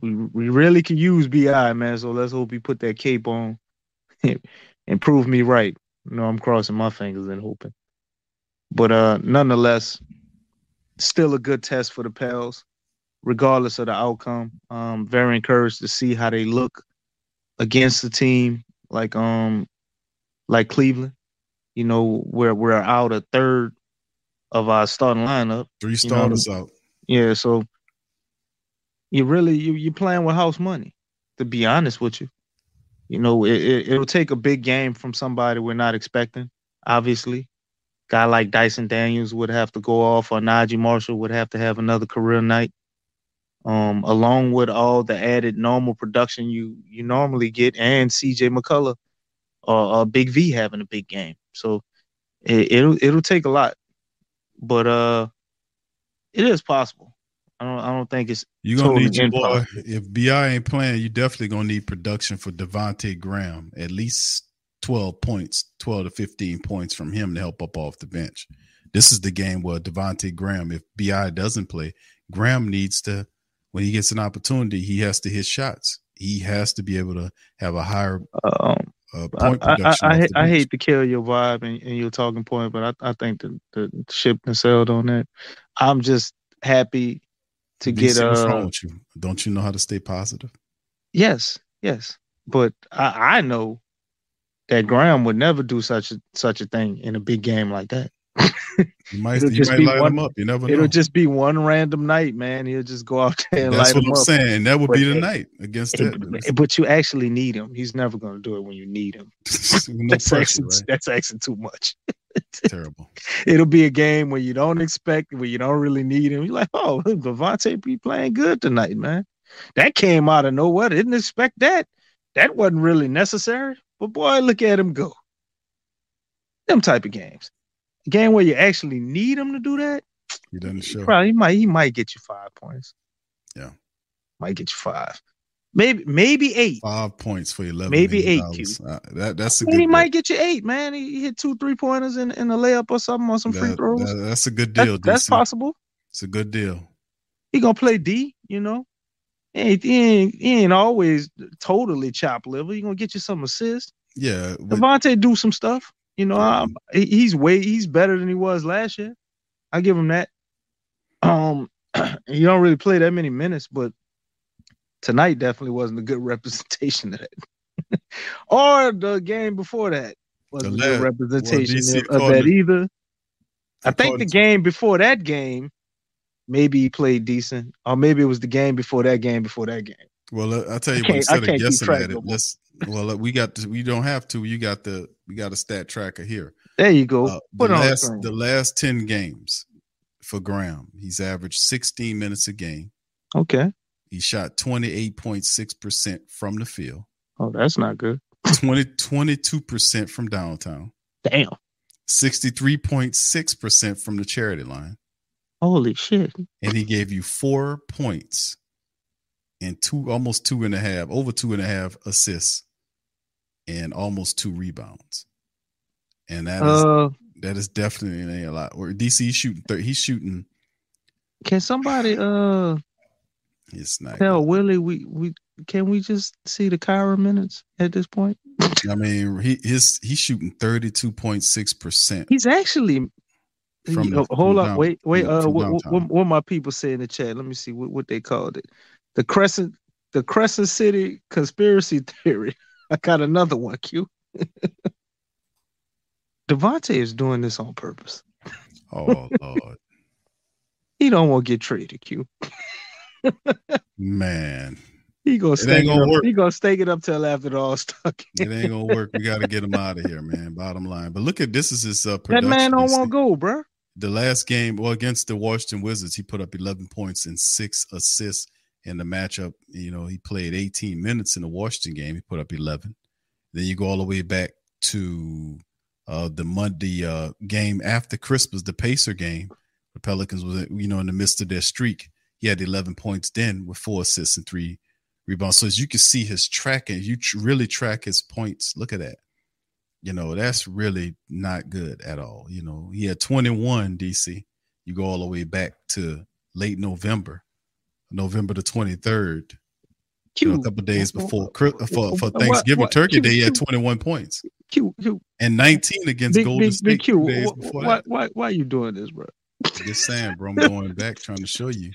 We we, really can use Bi, man. So let's hope he put that cape on *laughs* and prove me right. You know, I'm crossing my fingers and hoping. But uh, nonetheless, still a good test for the Pels, regardless of the outcome. Um, very encouraged to see how they look against the team like um like Cleveland. You know, where we're out a third of our starting lineup. Three you know. starters out. Yeah, so you really you you playing with house money. To be honest with you, you know it, it it'll take a big game from somebody we're not expecting. Obviously, guy like Dyson Daniels would have to go off, or Naji Marshall would have to have another career night. Um, along with all the added normal production you you normally get, and CJ McCollum or uh, Big V having a big game. So it, it'll it'll take a lot, but uh, it is possible. I don't I don't think it's You're gonna totally need your boy. If Bi ain't playing, you definitely gonna need production for Devonte Graham. At least twelve points, twelve to fifteen points from him to help up off the bench. This is the game where Devonte Graham, if Bi doesn't play, Graham needs to when he gets an opportunity, he has to hit shots. He has to be able to have a higher Um, uh, I, point I, production. I, I hate to kill your vibe and, and your talking point, but I, I think the, the ship has sailed on that. I'm just happy to get what's wrong uh with you? Don't you know how to stay positive? yes, yes. But I, I know that Graham would never do such a such a thing in a big game like that. *laughs* You might, It'll you just might light one- him up. You never It'll just be one random night, man. He'll just go out *laughs* there and That's light what I'm saying. That would be the night against that. But, but you actually need him. He's never going to do it when you need him. *laughs* no that's, pressure, right? that's asking too much. *laughs* Terrible. It'll be a game where you don't expect, where you don't really need him. You're like, oh, *laughs* Devontae be playing good tonight, man. That came out of nowhere. Didn't expect that. That wasn't really necessary. But boy, look at him go. Them type of games. A game where you actually need him to do that. He doesn't show. Probably he might he might get you five points. Yeah. Might get you five. Maybe maybe eight. Five points for eleven. Maybe eight. Uh, that that's a And good. he deal. might get you eight, man. He he hit two three pointers in, in a layup or something on some free throws. that- that's a good deal. that's possible. It's a good deal. He gonna play D, you know. He ain't, he ain't, he ain't always totally chop liver. He gonna get you some assists. Yeah. with- Devontae do some stuff. You know, um, he- he's way he's better than he was last year. I give him that. Um, *clears throat* you don't really play that many minutes, but tonight definitely wasn't a good *laughs* representation of that. *laughs* or the game before that wasn't a good representation well, of, of that either. I think the game before that game, maybe he played decent, or maybe it was the game before that game before that game. Well, I'll tell you what. Instead of guessing at it, let's. Well, we got. The, we don't have to. You got the. We got a stat tracker here. There you go. Uh, the Put it on last the last ten games for Graham, he's averaged 16 minutes a game. Okay. He shot 28.6 percent from the field. Oh, that's not good. 20 22 percent from downtown. Damn. 63.6 percent from the charity line, Holy shit. and he gave you four points and two, almost two and a half, over two and a half assists, and almost two rebounds. And that is Uh, that is definitely a lot. Or DC shooting, he's shooting. Can somebody uh It's not. tell Willie we we can we just see the Kira minutes at this point? I mean, he his he's shooting thirty two point six percent. He's actually From the- Oh, hold from up, down- wait, wait. Uh, what, what, what my people say in the chat? Let me see what, what they called it. The Crescent, the Crescent City conspiracy theory. *laughs* I got another one. Q. *laughs* Devontae is doing this on purpose. Oh Lord, *laughs* He don't want to get traded. Q. man, He gonna It stake it, gonna up. He gonna stake it up till after the All Star *laughs* it ain't gonna work. We got to get him out of here, man. Bottom line. But look at this is his uh, That man don't want to go, bro. The last game, well, against the Washington Wizards, he put up 11 points and six assists in the matchup. You know, he played 18 minutes in the Washington game. He put up 11. Then you go all the way back to uh, the Monday uh, game after Christmas, the Pacer game. The Pelicans was, you know, in the midst of their streak. He had 11 points then with four assists and three rebounds. So as you can see his tracking, you tr- really track his points. Look at that. You know, that's really not good at all. You know, he had 21 DC. You go all the way back to late November, November the 23rd. You know, a couple days before Chri- uh, for, for Thanksgiving what- Turkey Q- Day, he had 21 points Q, Q. and 19 against Big, Golden big, State big Q. two days before Why, why, why you doing this, bro? Just saying, bro. I'm *laughs* going back trying to show you.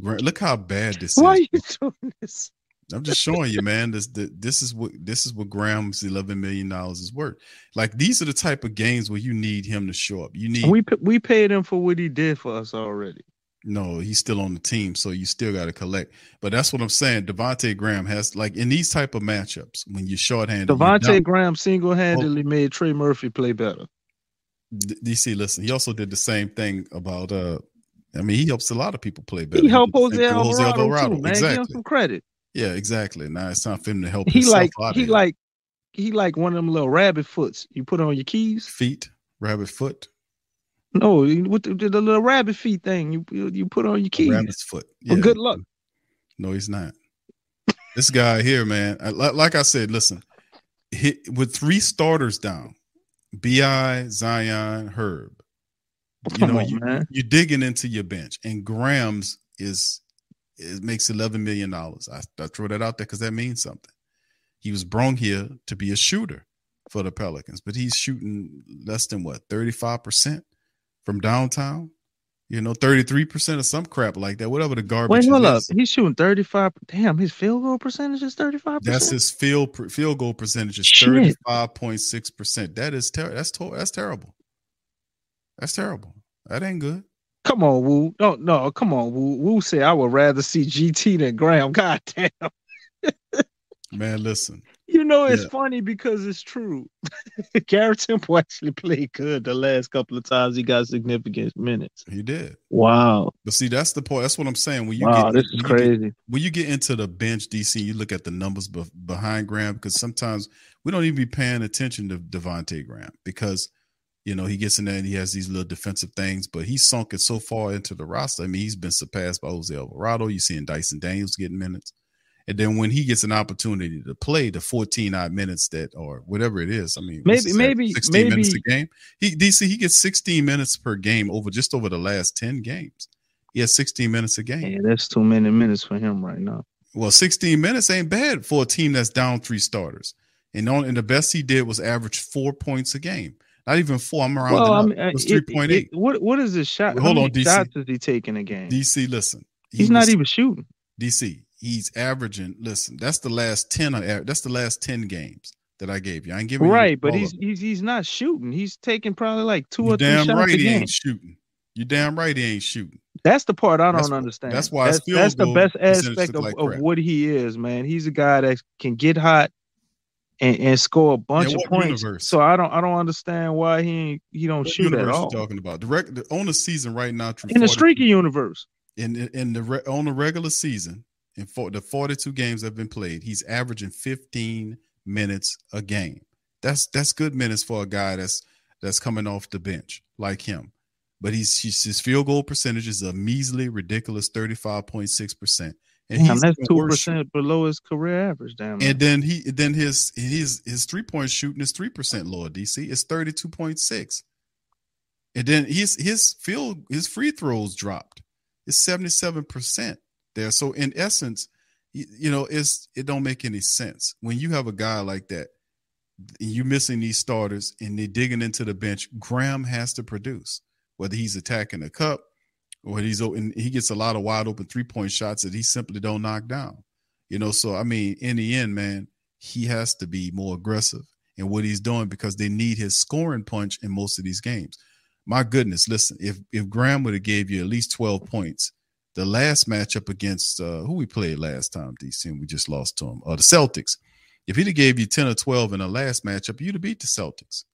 Look how bad this Why is. Why are you doing this? I'm just showing you, man. This the, this is what this is what Graham's 11 million dollars is worth. Like these are the type of games where you need him to show up. You need We we paid him for what he did for us already. no, he's still on the team, so you still got to collect. But that's what I'm saying. Devontae Graham has like in these type of matchups when you're shorthanded. you Devontae Graham single handedly made Trey Murphy play better. DC, listen, he also did the same thing about uh I mean, he helps a lot of people play better. He helped Jose with Alvarado, too, man. Give him Exactly. some credit. Yeah, exactly. Now it's time for him to help He like he here. like he like one of them little rabbit foots you put on your keys. feet, rabbit foot, No, with the, the little rabbit feet thing you you, put on your keys. rabbit's foot. Well, good luck. No, he's not. this guy here, man. Like I said, listen, hit with three starters down, Bi, Zion, Herb. *laughs* You know, on, you, you're digging into your bench, and Grams is it makes eleven million dollars. I, I throw that out there because that means something. He was brought here to be a shooter for the Pelicans, but he's shooting less than what thirty five percent from downtown, You know, 33% of some crap like that, whatever the garbage Wait, hold is. up. He's shooting 35. Damn, his field goal percentage is 35%. That's his field field goal percentage is thirty five point six percent. That is ter- that's to- that's terrible. That's terrible. That ain't good. Come on, Woo. No, no, come on, Woo. Woo said I would rather see GT than Graham. *laughs* God damn. Man, listen. You know, it's Yeah. funny because it's true. *laughs* Garrett Temple actually played good the last couple of times he got significant minutes. He did. Wow. But see, that's the point. That's what I'm saying. When you Wow, get this is you get- crazy. when you get into the bench, DC, you look at the numbers bef- behind Graham because sometimes we don't even be paying attention to Devontae Graham because you know he gets in there and he has these little defensive things, but he's sunk it so far into the roster. I mean, he's been surpassed by Jose Alvarado. You seeing Dyson Daniels getting minutes. And then when he gets an opportunity to play the 14 odd minutes that or whatever it is, I mean, what's Maybe- this, maybe- 16 minutes a maybe- game. He DC he gets 16 minutes per game over just over the last 10 games. He has 16 minutes a game. Yeah, that's too many minutes for him right now. Well, 16 minutes ain't bad for a team that's down three starters. And on and the best he did was average four points a game. Not even four. I'm around. Well, I mean, uh, it was 3.8. what what is his shot? Wait, hold on, DC. shots is he taking a game? DC, listen. He's He not even shooting. DC, he's averaging. Listen, that's the last 10. I That's the last 10 games that I gave you. I ain't giving you Right, but he's he's he's not shooting. He's taking probably like two You or three damn shots right a he game. ain't shooting. You damn right he ain't shooting. That's the part I don't That's understand. that's why that's, that's the best aspect of, like of what he is, man. He's a guy that can get hot and, and score a bunch of points. universe? So I don't I don't understand why he ain't, he don't What shoot at all. talking about? The on the season right now In the streaky universe. in in the re- on the regular season in for the 42 games that have been played he's averaging 15 minutes a game that's that's good minutes for a guy that's that's coming off the bench like him but he's, he's his field goal percentage is a measly ridiculous 35.6% and he's that's two percent below his career average. Damn. and then he then his his his three point shooting is three percent lower. DC is thirty two point six, and then his his field his free throws dropped. It's seventy seven percent there. So in essence, you, you know it's it don't make any sense when you have a guy like that. And you missing these starters and they digging into the bench. Graham has to produce, whether he's attacking the cup or he's open. He gets a lot of wide open three point shots that he simply don't knock down. You know, so I mean, in the end, man, he has to be more aggressive in what he's doing because they need his scoring punch in most of these games. My goodness, listen, if if Graham would have gave you at least 12 points, the last matchup against uh who we played last time, DC, and we just lost to him, or the Celtics. If he'd have gave you 10 or 12 in the last matchup, you'd have beat the Celtics.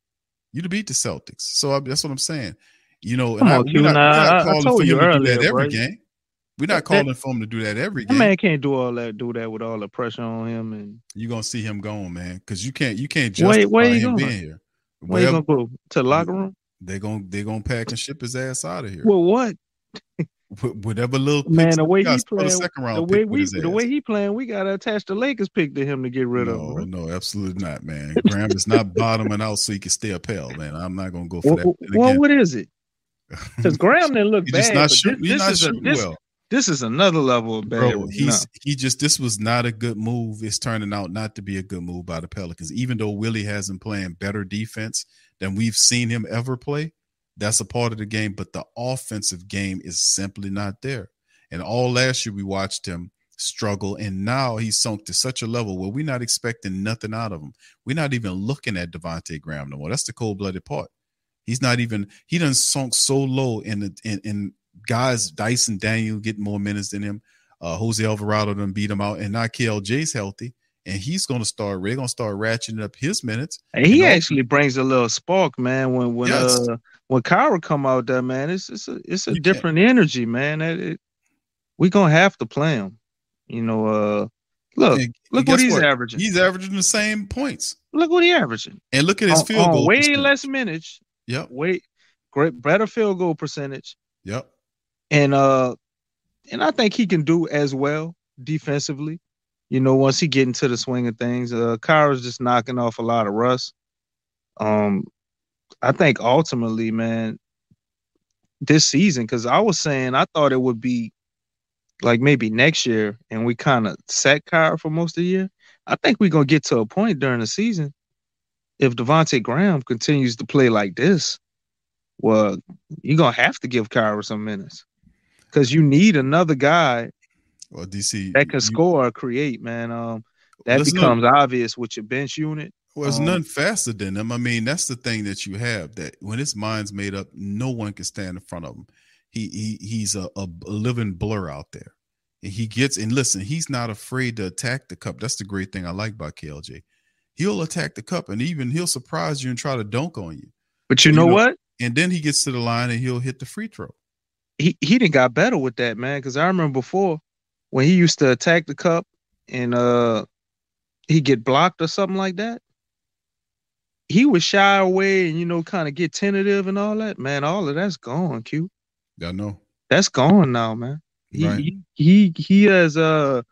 You'd have beat the Celtics. So I, that's what I'm saying. You know, Come and I, on, we're not, we're not calling for you him to do that every bro. game. We're That- not that- calling for him to do that every That game. man can't do all that, do that with all the pressure on him. And You're gonna see him going, man, because you can't you can't Where- justify where he him going? being here. where you gonna go to the locker room? They're gonna they're gonna pack and ship his ass out of here. Well, what Whatever little man? The way got, he playing, the second round the way we, the way he playing, we gotta attach the Lakers pick to him to get rid of him. No, no, absolutely not, man. Graham is not bottoming out so he can stay upheld, man. I'm not gonna go for Well, that. Well, again, what is it? *laughs* Because Graham didn't look He's bad. not but this- this not is a- this- well. This is another level of bad. Bro, no. he just this was not a good move. It's turning out not to be a good move by the Pelicans. Even though Willie has him playing better defense than we've seen him ever play, that's a part of the game. But the offensive game is simply not there. And all last year we watched him struggle, and now he's sunk to such a level where we're not expecting nothing out of him. We're not even looking at Devontae Graham no more. That's the cold blooded part. He's not even he done sunk so low in the in, in guys Dyson Daniel getting more minutes than him. Uh Jose Alvarado done beat him out, and now KLJ's healthy, and he's gonna start they're gonna start ratcheting up his minutes. And he And all- actually brings a little spark, man. When when Yes. uh when Kira come out there, man, it's it's a it's a different energy, man. It, it- we gonna have to play him. You know, uh look, And- look and what he's averaging. He's averaging the same points. Look what he averaging. And look at his On- field goal. way less minutes. Yep. Wait, great better field goal percentage. Yep. And uh and I think he can do as well defensively. You know, once he get into the swing of things. Uh Kira's just knocking off a lot of rust. Um I think ultimately, man, this season, because I was saying I thought it would be like maybe next year, and we kind of sat Kira for most of the year. I think we're gonna get to a point during the season if Devontae Graham continues to play like this, Well, you're gonna have to give Kira some minutes because you need another guy Well, DC that can score or create, man. Um, that becomes not- obvious with your bench unit. Well, it's Um, none faster than them. I mean, that's the thing that you have that when his mind's made up, no one can stand in front of him. He he he's a, a living blur out there. And he gets and listen, he's not afraid to attack the cup. That's the great thing I like about KLJ. He'll attack the cup and even he'll surprise you and try to dunk on you. But you know what? And then he gets to the line and he'll hit the free throw. he he didn't got better with that man because I remember before when he used to attack the cup and uh he get blocked or something like that. He would shy away and you know kind of get tentative and all that. Man, all of that's gone. Q. I know. That's gone now, man. He Right. he, he he has uh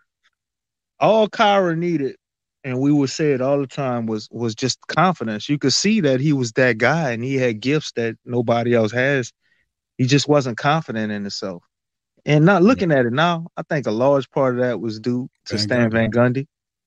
all Kira needed, and we would say it all the time was was just confidence. You could see that he was that guy and he had gifts that nobody else has. He just wasn't confident in himself. And not looking at it now, I think a large part of that was due to Van Stan Van Gundy.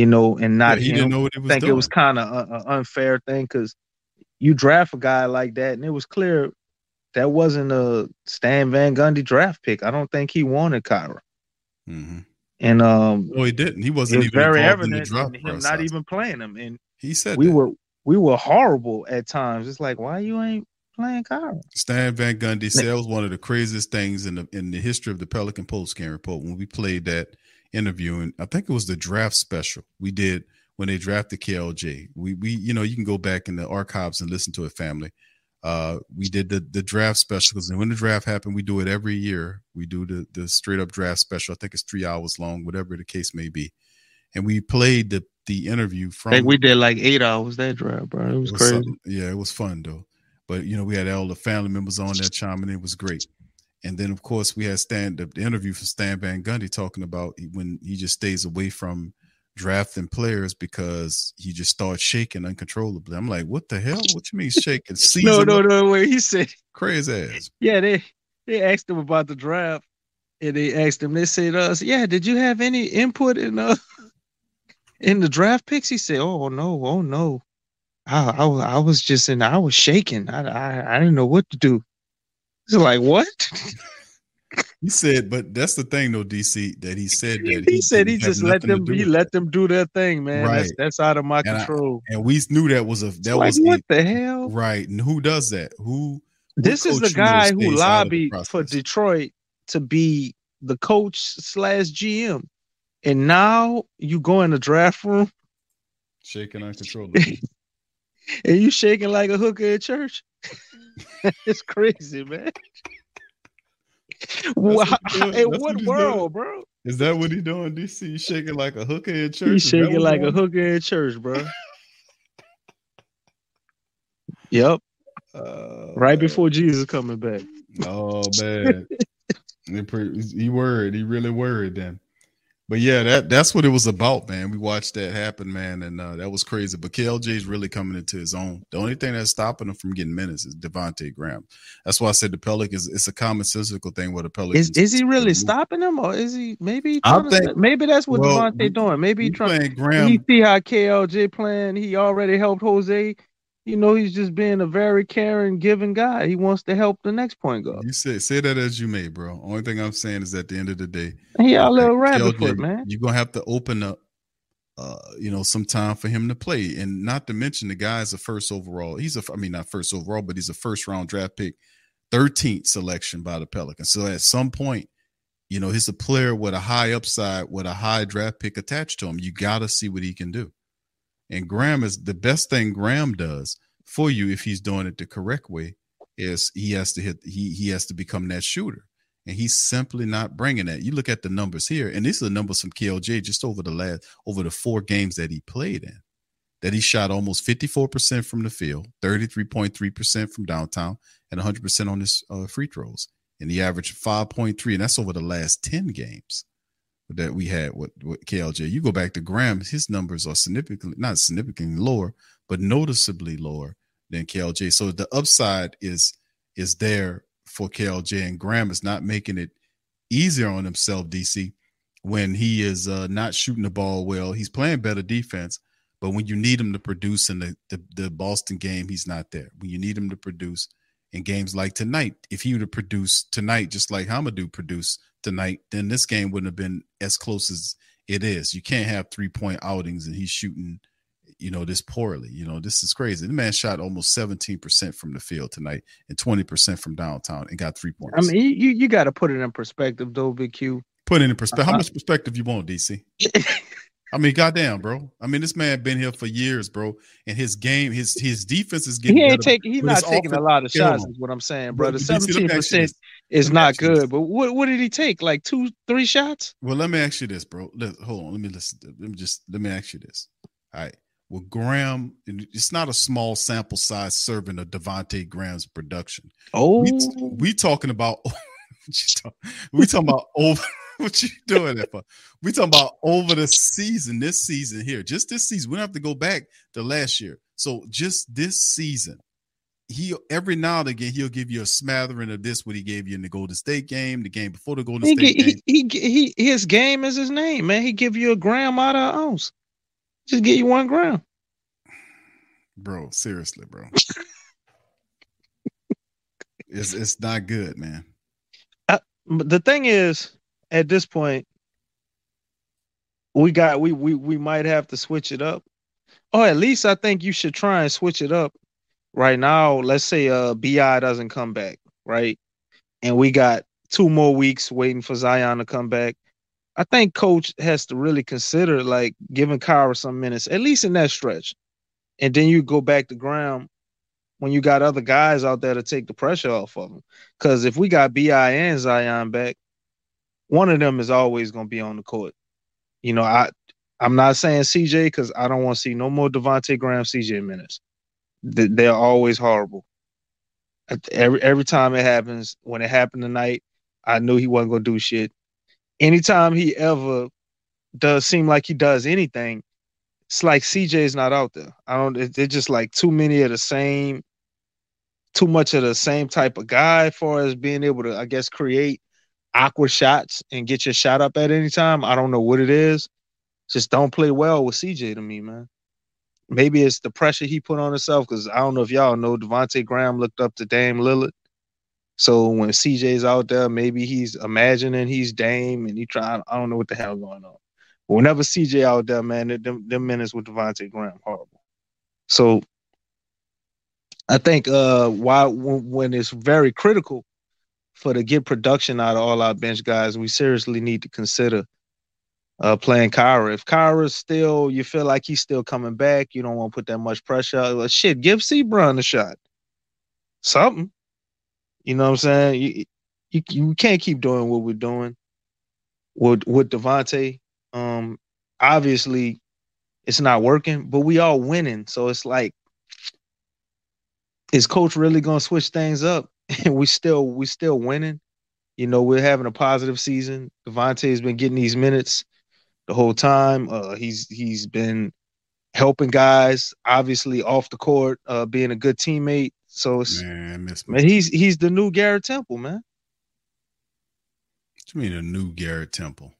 You know, and not Yeah, he him. didn't know what he was think it was kind of an unfair thing because you draft a guy like that, and it was clear that wasn't a Stan Van Gundy draft pick. I don't think he wanted Kira, Mhm. and um, No, he didn't. He wasn't was even very evident him process. not even playing him, and He said we that. were we were horrible at times. It's like why you ain't playing Kira? Stan Van Gundy said that was one of the craziest things in the in the history of the Pelican Post Game Report when we played that interview, and I think it was the draft special we did when they drafted KLJ. We we you know you can go back in the archives and listen to it, family. Uh, we did the the draft special because when the draft happened, we do it every year. We do the the straight up draft special. I think it's three hours long, whatever the case may be. And we played the the interview from I think we did like eight hours that draft, bro. It was it was crazy. something- Yeah, it was fun though. But you know, we had all the family members on there chiming in. It was great. And then of course we had Stan the, interview from Stan Van Gundy talking about when he just stays away from drafting players because he just starts shaking uncontrollably. I'm like, what the hell? What you mean shaking? *laughs* No, no, no. Wait, he said crazy ass. Yeah, they they asked him about the draft, and they asked him. They said, "Us, yeah, did you have any input in uh *laughs* in the draft picks?" He said, "Oh no, oh no, I I, I was just in, I was shaking. I, I I didn't know what to do." Like, "What?" He said, but that's the thing though, DC, that he said that He said he just let them he let them do their thing, man. That's Right. that's out of my And I- control. and we knew that was a that like, was what a- the hell? right. And who does that? Who what This is the coach you know guy who out of the lobbied for Detroit to be the coach slash GM, and now you go in the draft room shaking uncontrollably. *laughs* and you shaking like a hooker at church. *laughs* it's crazy, man. He's in what world, doing. bro? Is that what he doing, DC? He's shaking like a hooker in church. He's shaking like a hooker at church, bro. *laughs* yep. right oh, before Jesus coming back. Oh *laughs* man, He pre- he worried. He really worried then. But yeah, that that's what it was about, man. We watched that happen, man, and uh, that was crazy. But KLJ is really coming into his own. The only thing that's stopping him from getting minutes is Devonte Graham. That's why I said the Pelicans. It's a common commonsensical thing where the Pelicans. Is is he really stopping him, or is he maybe? I trying to think- set- maybe that's what well, Devontae we- doing. Maybe he trying. Graham- He see how KLJ playing. He already helped Jose. You know, he's just being a very caring, giving guy. He wants to help the next point guard. You say say that as you may, bro. Only thing I'm saying is at the end of the day, He I little rabbit foot, man. You're gonna have to open up uh, you know, some time for him to play. And not to mention the guy's a first overall. He's a, I mean, not first overall, but he's a first round draft pick, 13th selection by the Pelicans. So at some point, you know, he's a player with a high upside, with a high draft pick attached to him. You got to see what he can do. And Graham is the best thing Graham does for you if he's doing it the correct way is he has to hit he he has to become that shooter and he's simply not bringing that. You look at the numbers here, and these are the numbers from KLJ just over the last over the four games that he played in. That he shot almost 54% from the field, 33.3% from downtown, and 100% on his uh, free throws. And he averaged 5.3, and that's over the last 10 games that we had with, with KLJ. You go back to Graham, his numbers are significantly, not significantly lower, but noticeably lower than KLJ. So the upside is is there for KLJ, and Graham is not making it easier on himself, DC, when he is uh, not shooting the ball well. He's playing better defense, but when you need him to produce in the, the, the Boston game, he's not there. When you need him to produce in games like tonight, if he would have produced tonight, just like Hamidou produced tonight, then this game wouldn't have been as close as it is. You can't have three point outings and he's shooting – you know, this poorly. You know, this is crazy. The man shot almost 17% from the field tonight and 20% from downtown and got three points. I mean, you you got to put it in perspective, though, Big Q. Put it in perspective. Uh-huh. How much perspective you want, DC? *laughs* I mean, goddamn, bro. I mean, this man been here for years, bro, and his game, his his defense is getting. He ain't taking. He's not taking a lot of shots. Is what I'm saying, bro. The 17 percent is not good. But what what did he take? Like two, three shots? Well, let me ask you this, bro. Let, hold on. Let me listen. Let me just let me ask you this. All right Well, Graham, it's not a small sample size serving of Devonte Graham's production. Oh, we, we talking about *laughs* we talking about over *laughs* what you doing that for? We talking about over the season, this season here, just this season. We don't have to go back to last year. So just this season, he every now and again he'll give you a smattering of this what he gave you in the Golden State game, the game before the Golden he, State he, game. He, he, he, his game is his name, man. He give you a gram out of ounce. Just get you one gram. Bro, seriously, bro. *laughs* it's it's not good, man. Uh, the thing is, at this point, we got we we we might have to switch it up. Or at least I think you should try and switch it up right now. Let's say uh BI doesn't come back, right? And we got two more weeks waiting for Zion to come back. I think coach has to really consider like giving Kira some minutes, at least in that stretch. And then you go back to ground when you got other guys out there to take the pressure off of them. Because if we got Bi and Zion back, one of them is always going to be on the court. You know, I I'm not saying CJ because I don't want to see no more Devonte Graham CJ minutes. They're always horrible. Every every time it happens, when it happened tonight, I knew he wasn't gonna do shit anytime he ever does seem like he does anything, it's like CJ's not out there. I don't. They're just like too many of the same, too much of the same type of guy. As far as being able to, I guess, create awkward shots and get your shot up at any time. I don't know what it is. Just don't play well with CJ to me, man. Maybe it's the pressure he put on himself because I don't know if y'all know Devonte Graham looked up to Dame Lillard. So when CJ's out there, maybe he's imagining he's Dame and he trying. I don't know what the hell going on. But whenever CJ out there, man, them, them minutes with Devonte Graham horrible. So I think uh why when, when it's very critical for to get production out of all our bench guys, we seriously need to consider uh, playing Kira. If Kira's still, you feel like he's still coming back, you don't want to put that much pressure. Well, shit, give Seabron a shot. Something. You know what I'm saying? You, you, you can't keep doing what we're doing with with Devonte. Um, obviously, it's not working, but we all winning. So it's like, is coach really gonna switch things up? And *laughs* we still we still winning. You know, we're having a positive season. Devonte has been getting these minutes the whole time. Uh, he's he's been helping guys, obviously off the court, uh, being a good teammate. So it's man, man, he's he's the new Garrett Temple, man. What you mean a new Garrett Temple?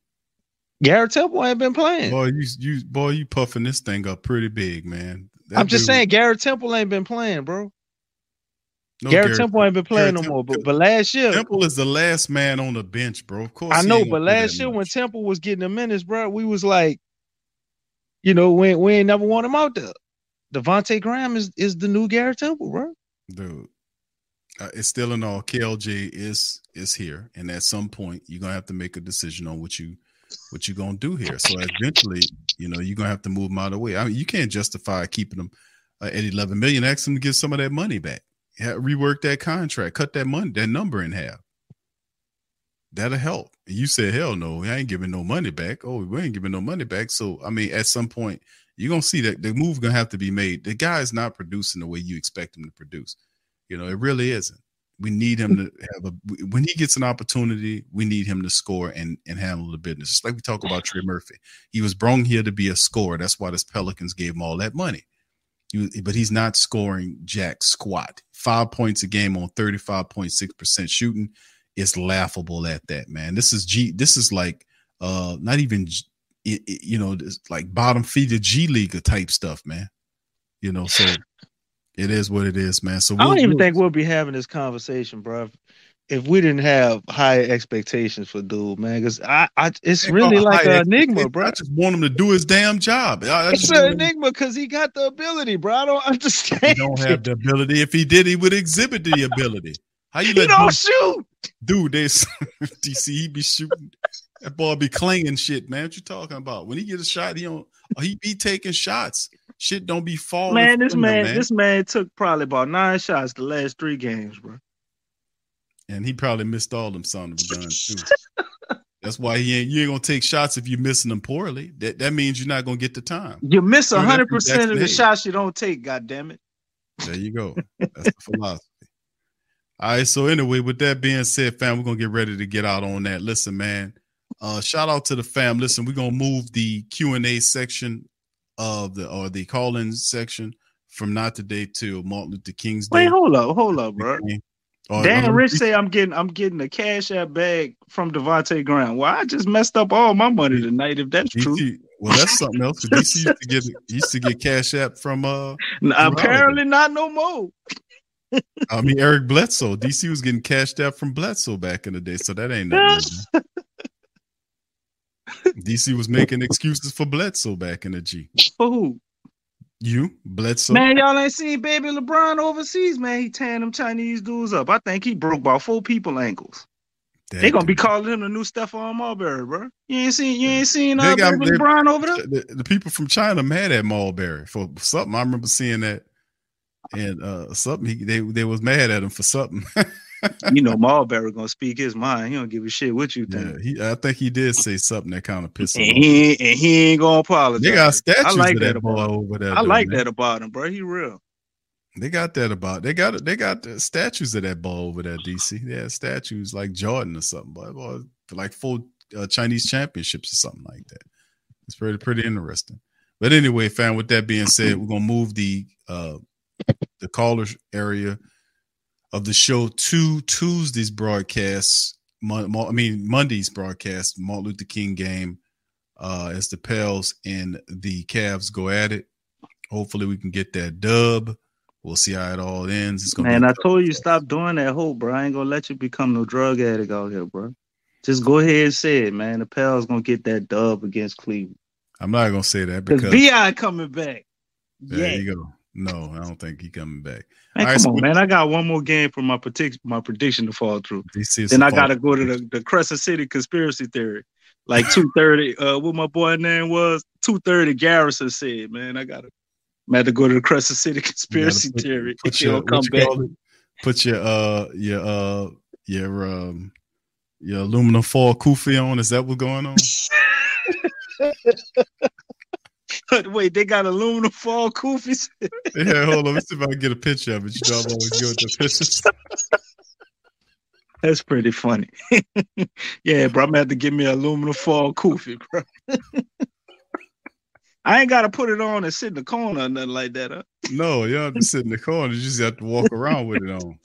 Garrett Temple ain't been playing. Boy, you you boy, you puffing this thing up pretty big, man. That I'm just dude, saying Garrett Temple ain't been playing, bro. No Garrett, Garrett Temple ain't been playing Garrett no more. But, but last year Temple is the last man on the bench, bro. Of course. I know, but last year much. when Temple was getting the minutes, bro, we was like, You know, we we ain't never want him out there. Devontae Graham is is the new Garrett Temple, bro. dude. Uh, it's still in all. KLJ is is here, and at some point, you're gonna have to make a decision on what you what you're gonna do here. So eventually, you know, you're gonna have to move him out of the way. I mean, you can't justify keeping him uh, at 11 million. Ask him to give some of that money back. Rework that contract. Cut that money, that number in half. That'll help. And you said, hell no, I ain't giving no money back. Oh, we ain't giving no money back. So I mean, at some point, you're gonna see that the move gonna have to be made. The guy is not producing the way you expect him to produce. You know, it really isn't. We need him to have a when he gets an opportunity, we need him to score and and handle the business. Just like we talk about Trey Murphy. He was brung here to be a scorer. That's why the Pelicans gave him all that money. He- but he's not scoring jack squat. Five points a game on 35.6% shooting is laughable at that, man. This is G this is like uh not even G- it, it- you know, like bottom feeder G League type stuff, man. You know, so *laughs* it is what it is, man. So I don't even we'll- think we'll be having this conversation, bro. If- If we didn't have high expectations for dude, man, because I, I, it's Ain't really no like an enigma, bro. I just want him to do his damn job. I, I It's an enigma because he got the ability, bro. I don't *laughs* understand. he don't have the ability. If he did, he would exhibit the ability. How you *laughs* He let don't dude- shoot. dude? They *laughs* DC he be shooting. That ball be clanging shit, man. What you talking about? When he get a shot, he don't. He be taking shots. Shit don't be falling. Man, this from him, man, this man took probably about nine shots the last three games, bro. And he probably missed all them son of a guns too. That's why he ain't. You ain't gonna take shots if you're missing them poorly. That that means you're not gonna get the time. You miss hundred percent of the shots you don't take. God damn it. There you go. That's the philosophy. All right. So anyway, with that being said, fam, we're gonna get ready to get out on that. Listen, man. Uh, shout out to the fam. Listen, we're gonna move the Q and A section of the or the call-in section from not today to Martin Luther King's Day. Wait, hold up, hold up, bro. Or- Dan or- Rich say I'm getting I'm getting a cash app bag from Devonte' Graham. Well, I just messed up all my money tonight. If that's true, well, that's something else. DC used to get used to get cash app from uh apparently not no more. I mean Eric Bledsoe. DC was getting cashed out from Bledsoe back in the day, so that ain't nothing. *laughs* DC was making excuses for Bledsoe back in the G. For who? You Bledsoe. Man, y'all ain't seen baby LeBron overseas, man. He tearing them Chinese dudes up. I think he broke about four people ankles. they gonna be calling him the new Stephon Marbury, bro. You ain't seen you ain't seen uh, got- baby LeBron over there. The, the people from China mad at Marbury for something. I remember seeing that, and uh something he, they they was mad at him for something. *laughs* *laughs* you know Marbury gonna speak his mind. He don't give a shit what you yeah, think. he I think he did say something that kind of pissed him And off. he ain't, and he ain't gonna apologize. They got statues I like of that boy about him. over there. I like man. that about him, bro. He real. They got that about they got they got the statues of that ball over there, DC. They had statues like Jordan or something, but boy, like full uh, Chinese championships or something like that. It's pretty pretty interesting. But anyway, fam, with that being said, we're gonna move the uh the callers area of the show to Tuesday's broadcast. Mon- Mon- I mean Monday's broadcast, Martin Luther King game, uh, as the Pels and the Cavs go at it. Hopefully, we can get that dub. We'll see how it all ends. It's gonna Man, I told you *laughs* stop doing that hope, bro. I ain't gonna let you become no drug addict out here, bro. Just go ahead and say it, man. The Pels gonna get that dub against Cleveland. I'm not gonna say that Because because Bi coming back. there Yeah. you go. No, I don't think he coming back. Man, right, come so on, man. I got one more game for my prediction, my prediction to fall through. Then I fall- gotta go to the, the Crescent City conspiracy theory. Like two thirty, uh, what my boy name was two thirty. Garrison said, man, I gotta, I'm had to go to the Crescent City *laughs* conspiracy put- theory. Put If your, come back, it? Put your uh your uh your um your aluminum foil kufi on. Is that what's going on? *laughs* *laughs* wait, they got aluminum fall kufis. yeah, hold on. Let's see if I can get a picture of it. You know, I'm always good with the pictures. *laughs* That's pretty funny. *laughs* yeah, bro, I'm gonna have to give me an aluminum fall kufi, bro. I ain't gotta put it on and sit in the corner or nothing like that. Huh? No, you don't have to sit in the corner. You just have to walk around with it on.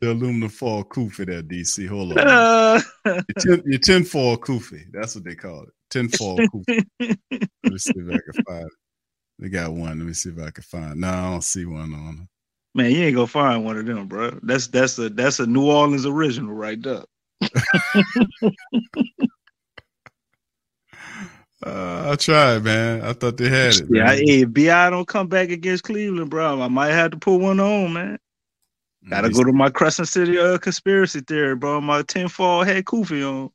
The aluminum foil kufi there, DC. Hold on. Uh, Your, tin, your tinfoil kufi. That's what they call it. Kufi. *laughs* Let me see if I can find it. They got one. Let me see if I can find. No, I don't see one on. Man, you ain't gonna find one of them, bro. That's that's a that's a New Orleans original right there. *laughs* Uh, I tried, man. I thought they had it. Yeah, man. if Bi don't come back against Cleveland, bro. I might have to put one on, man. Gotta Mm, go to my Crescent City uh, conspiracy theory, bro. My tinfoil hat Kufi on.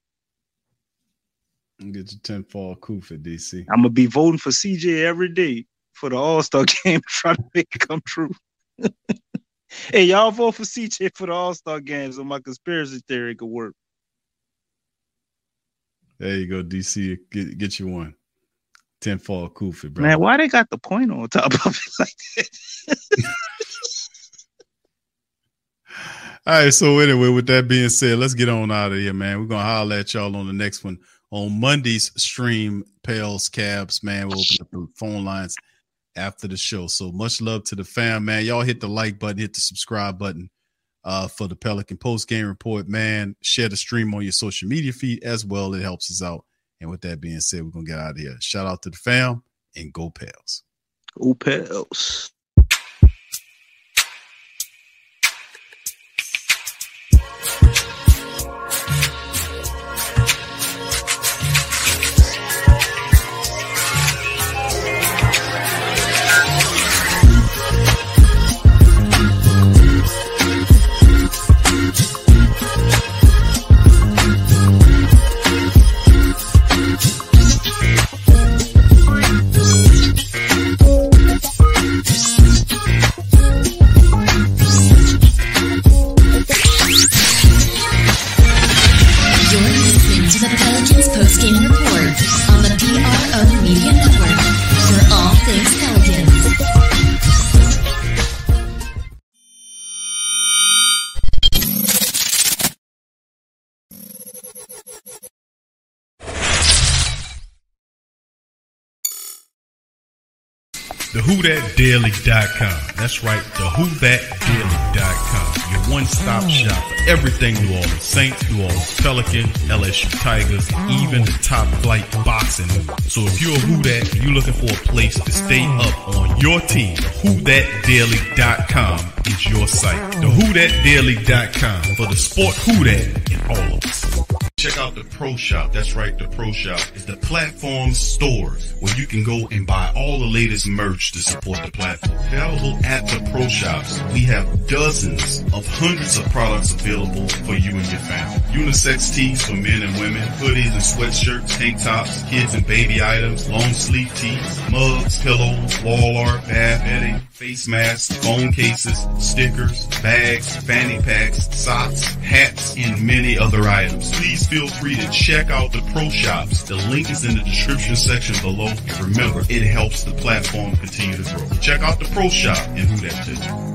Get your tenfold Kufi, DC. I'm gonna be voting for CJ every day for the All Star *laughs* game, trying to make it come true. *laughs* hey, y'all vote for CJ for the All Star game so my conspiracy theory could work. There you go, DC. Get get you one. Tenfold Kufi, bro. Man, why they got the point on top of it *laughs* like that? All right, so anyway, with that being said, let's get on out of here, man. We're gonna holler at y'all on the next one on Monday's stream. Pels Cavs, man. We'll open up the phone lines after the show. So much love to the fam, man. Y'all hit the like button, hit the subscribe button uh, for the Pelican post game report, man. Share the stream on your social media feed as well. It helps us out. And with that being said, we're gonna get out of here. Shout out to the fam and go Pels. Go Pels. TheWhoThatDaily.com. That's right, the TheWhoThatDaily.com. Your one-stop shop for everything New Orleans Saints, New Orleans Pelicans, LSU Tigers, even the top flight boxing. So if you're a Who That you're looking for a place to stay up on your team, WhoThatDaily.com is your site. The TheWhoThatDaily.com for the sport Who That in all of us. Check out the Pro Shop. That's right, the Pro Shop is the platform store where you can go and buy all the latest merch to support the platform. Available at the Pro Shops, we have dozens of hundreds of products available for you and your family. Unisex tees for men and women, hoodies and sweatshirts, tank tops, kids and baby items, long sleeve tees, mugs, pillows, wall art, bath bedding, face masks, phone cases, stickers, bags, fanny packs, socks, hats, and many other items. Please feel free to check out the pro shops. The link is in the description section below. And remember, it helps the platform continue to grow. Check out the pro shop and who that is.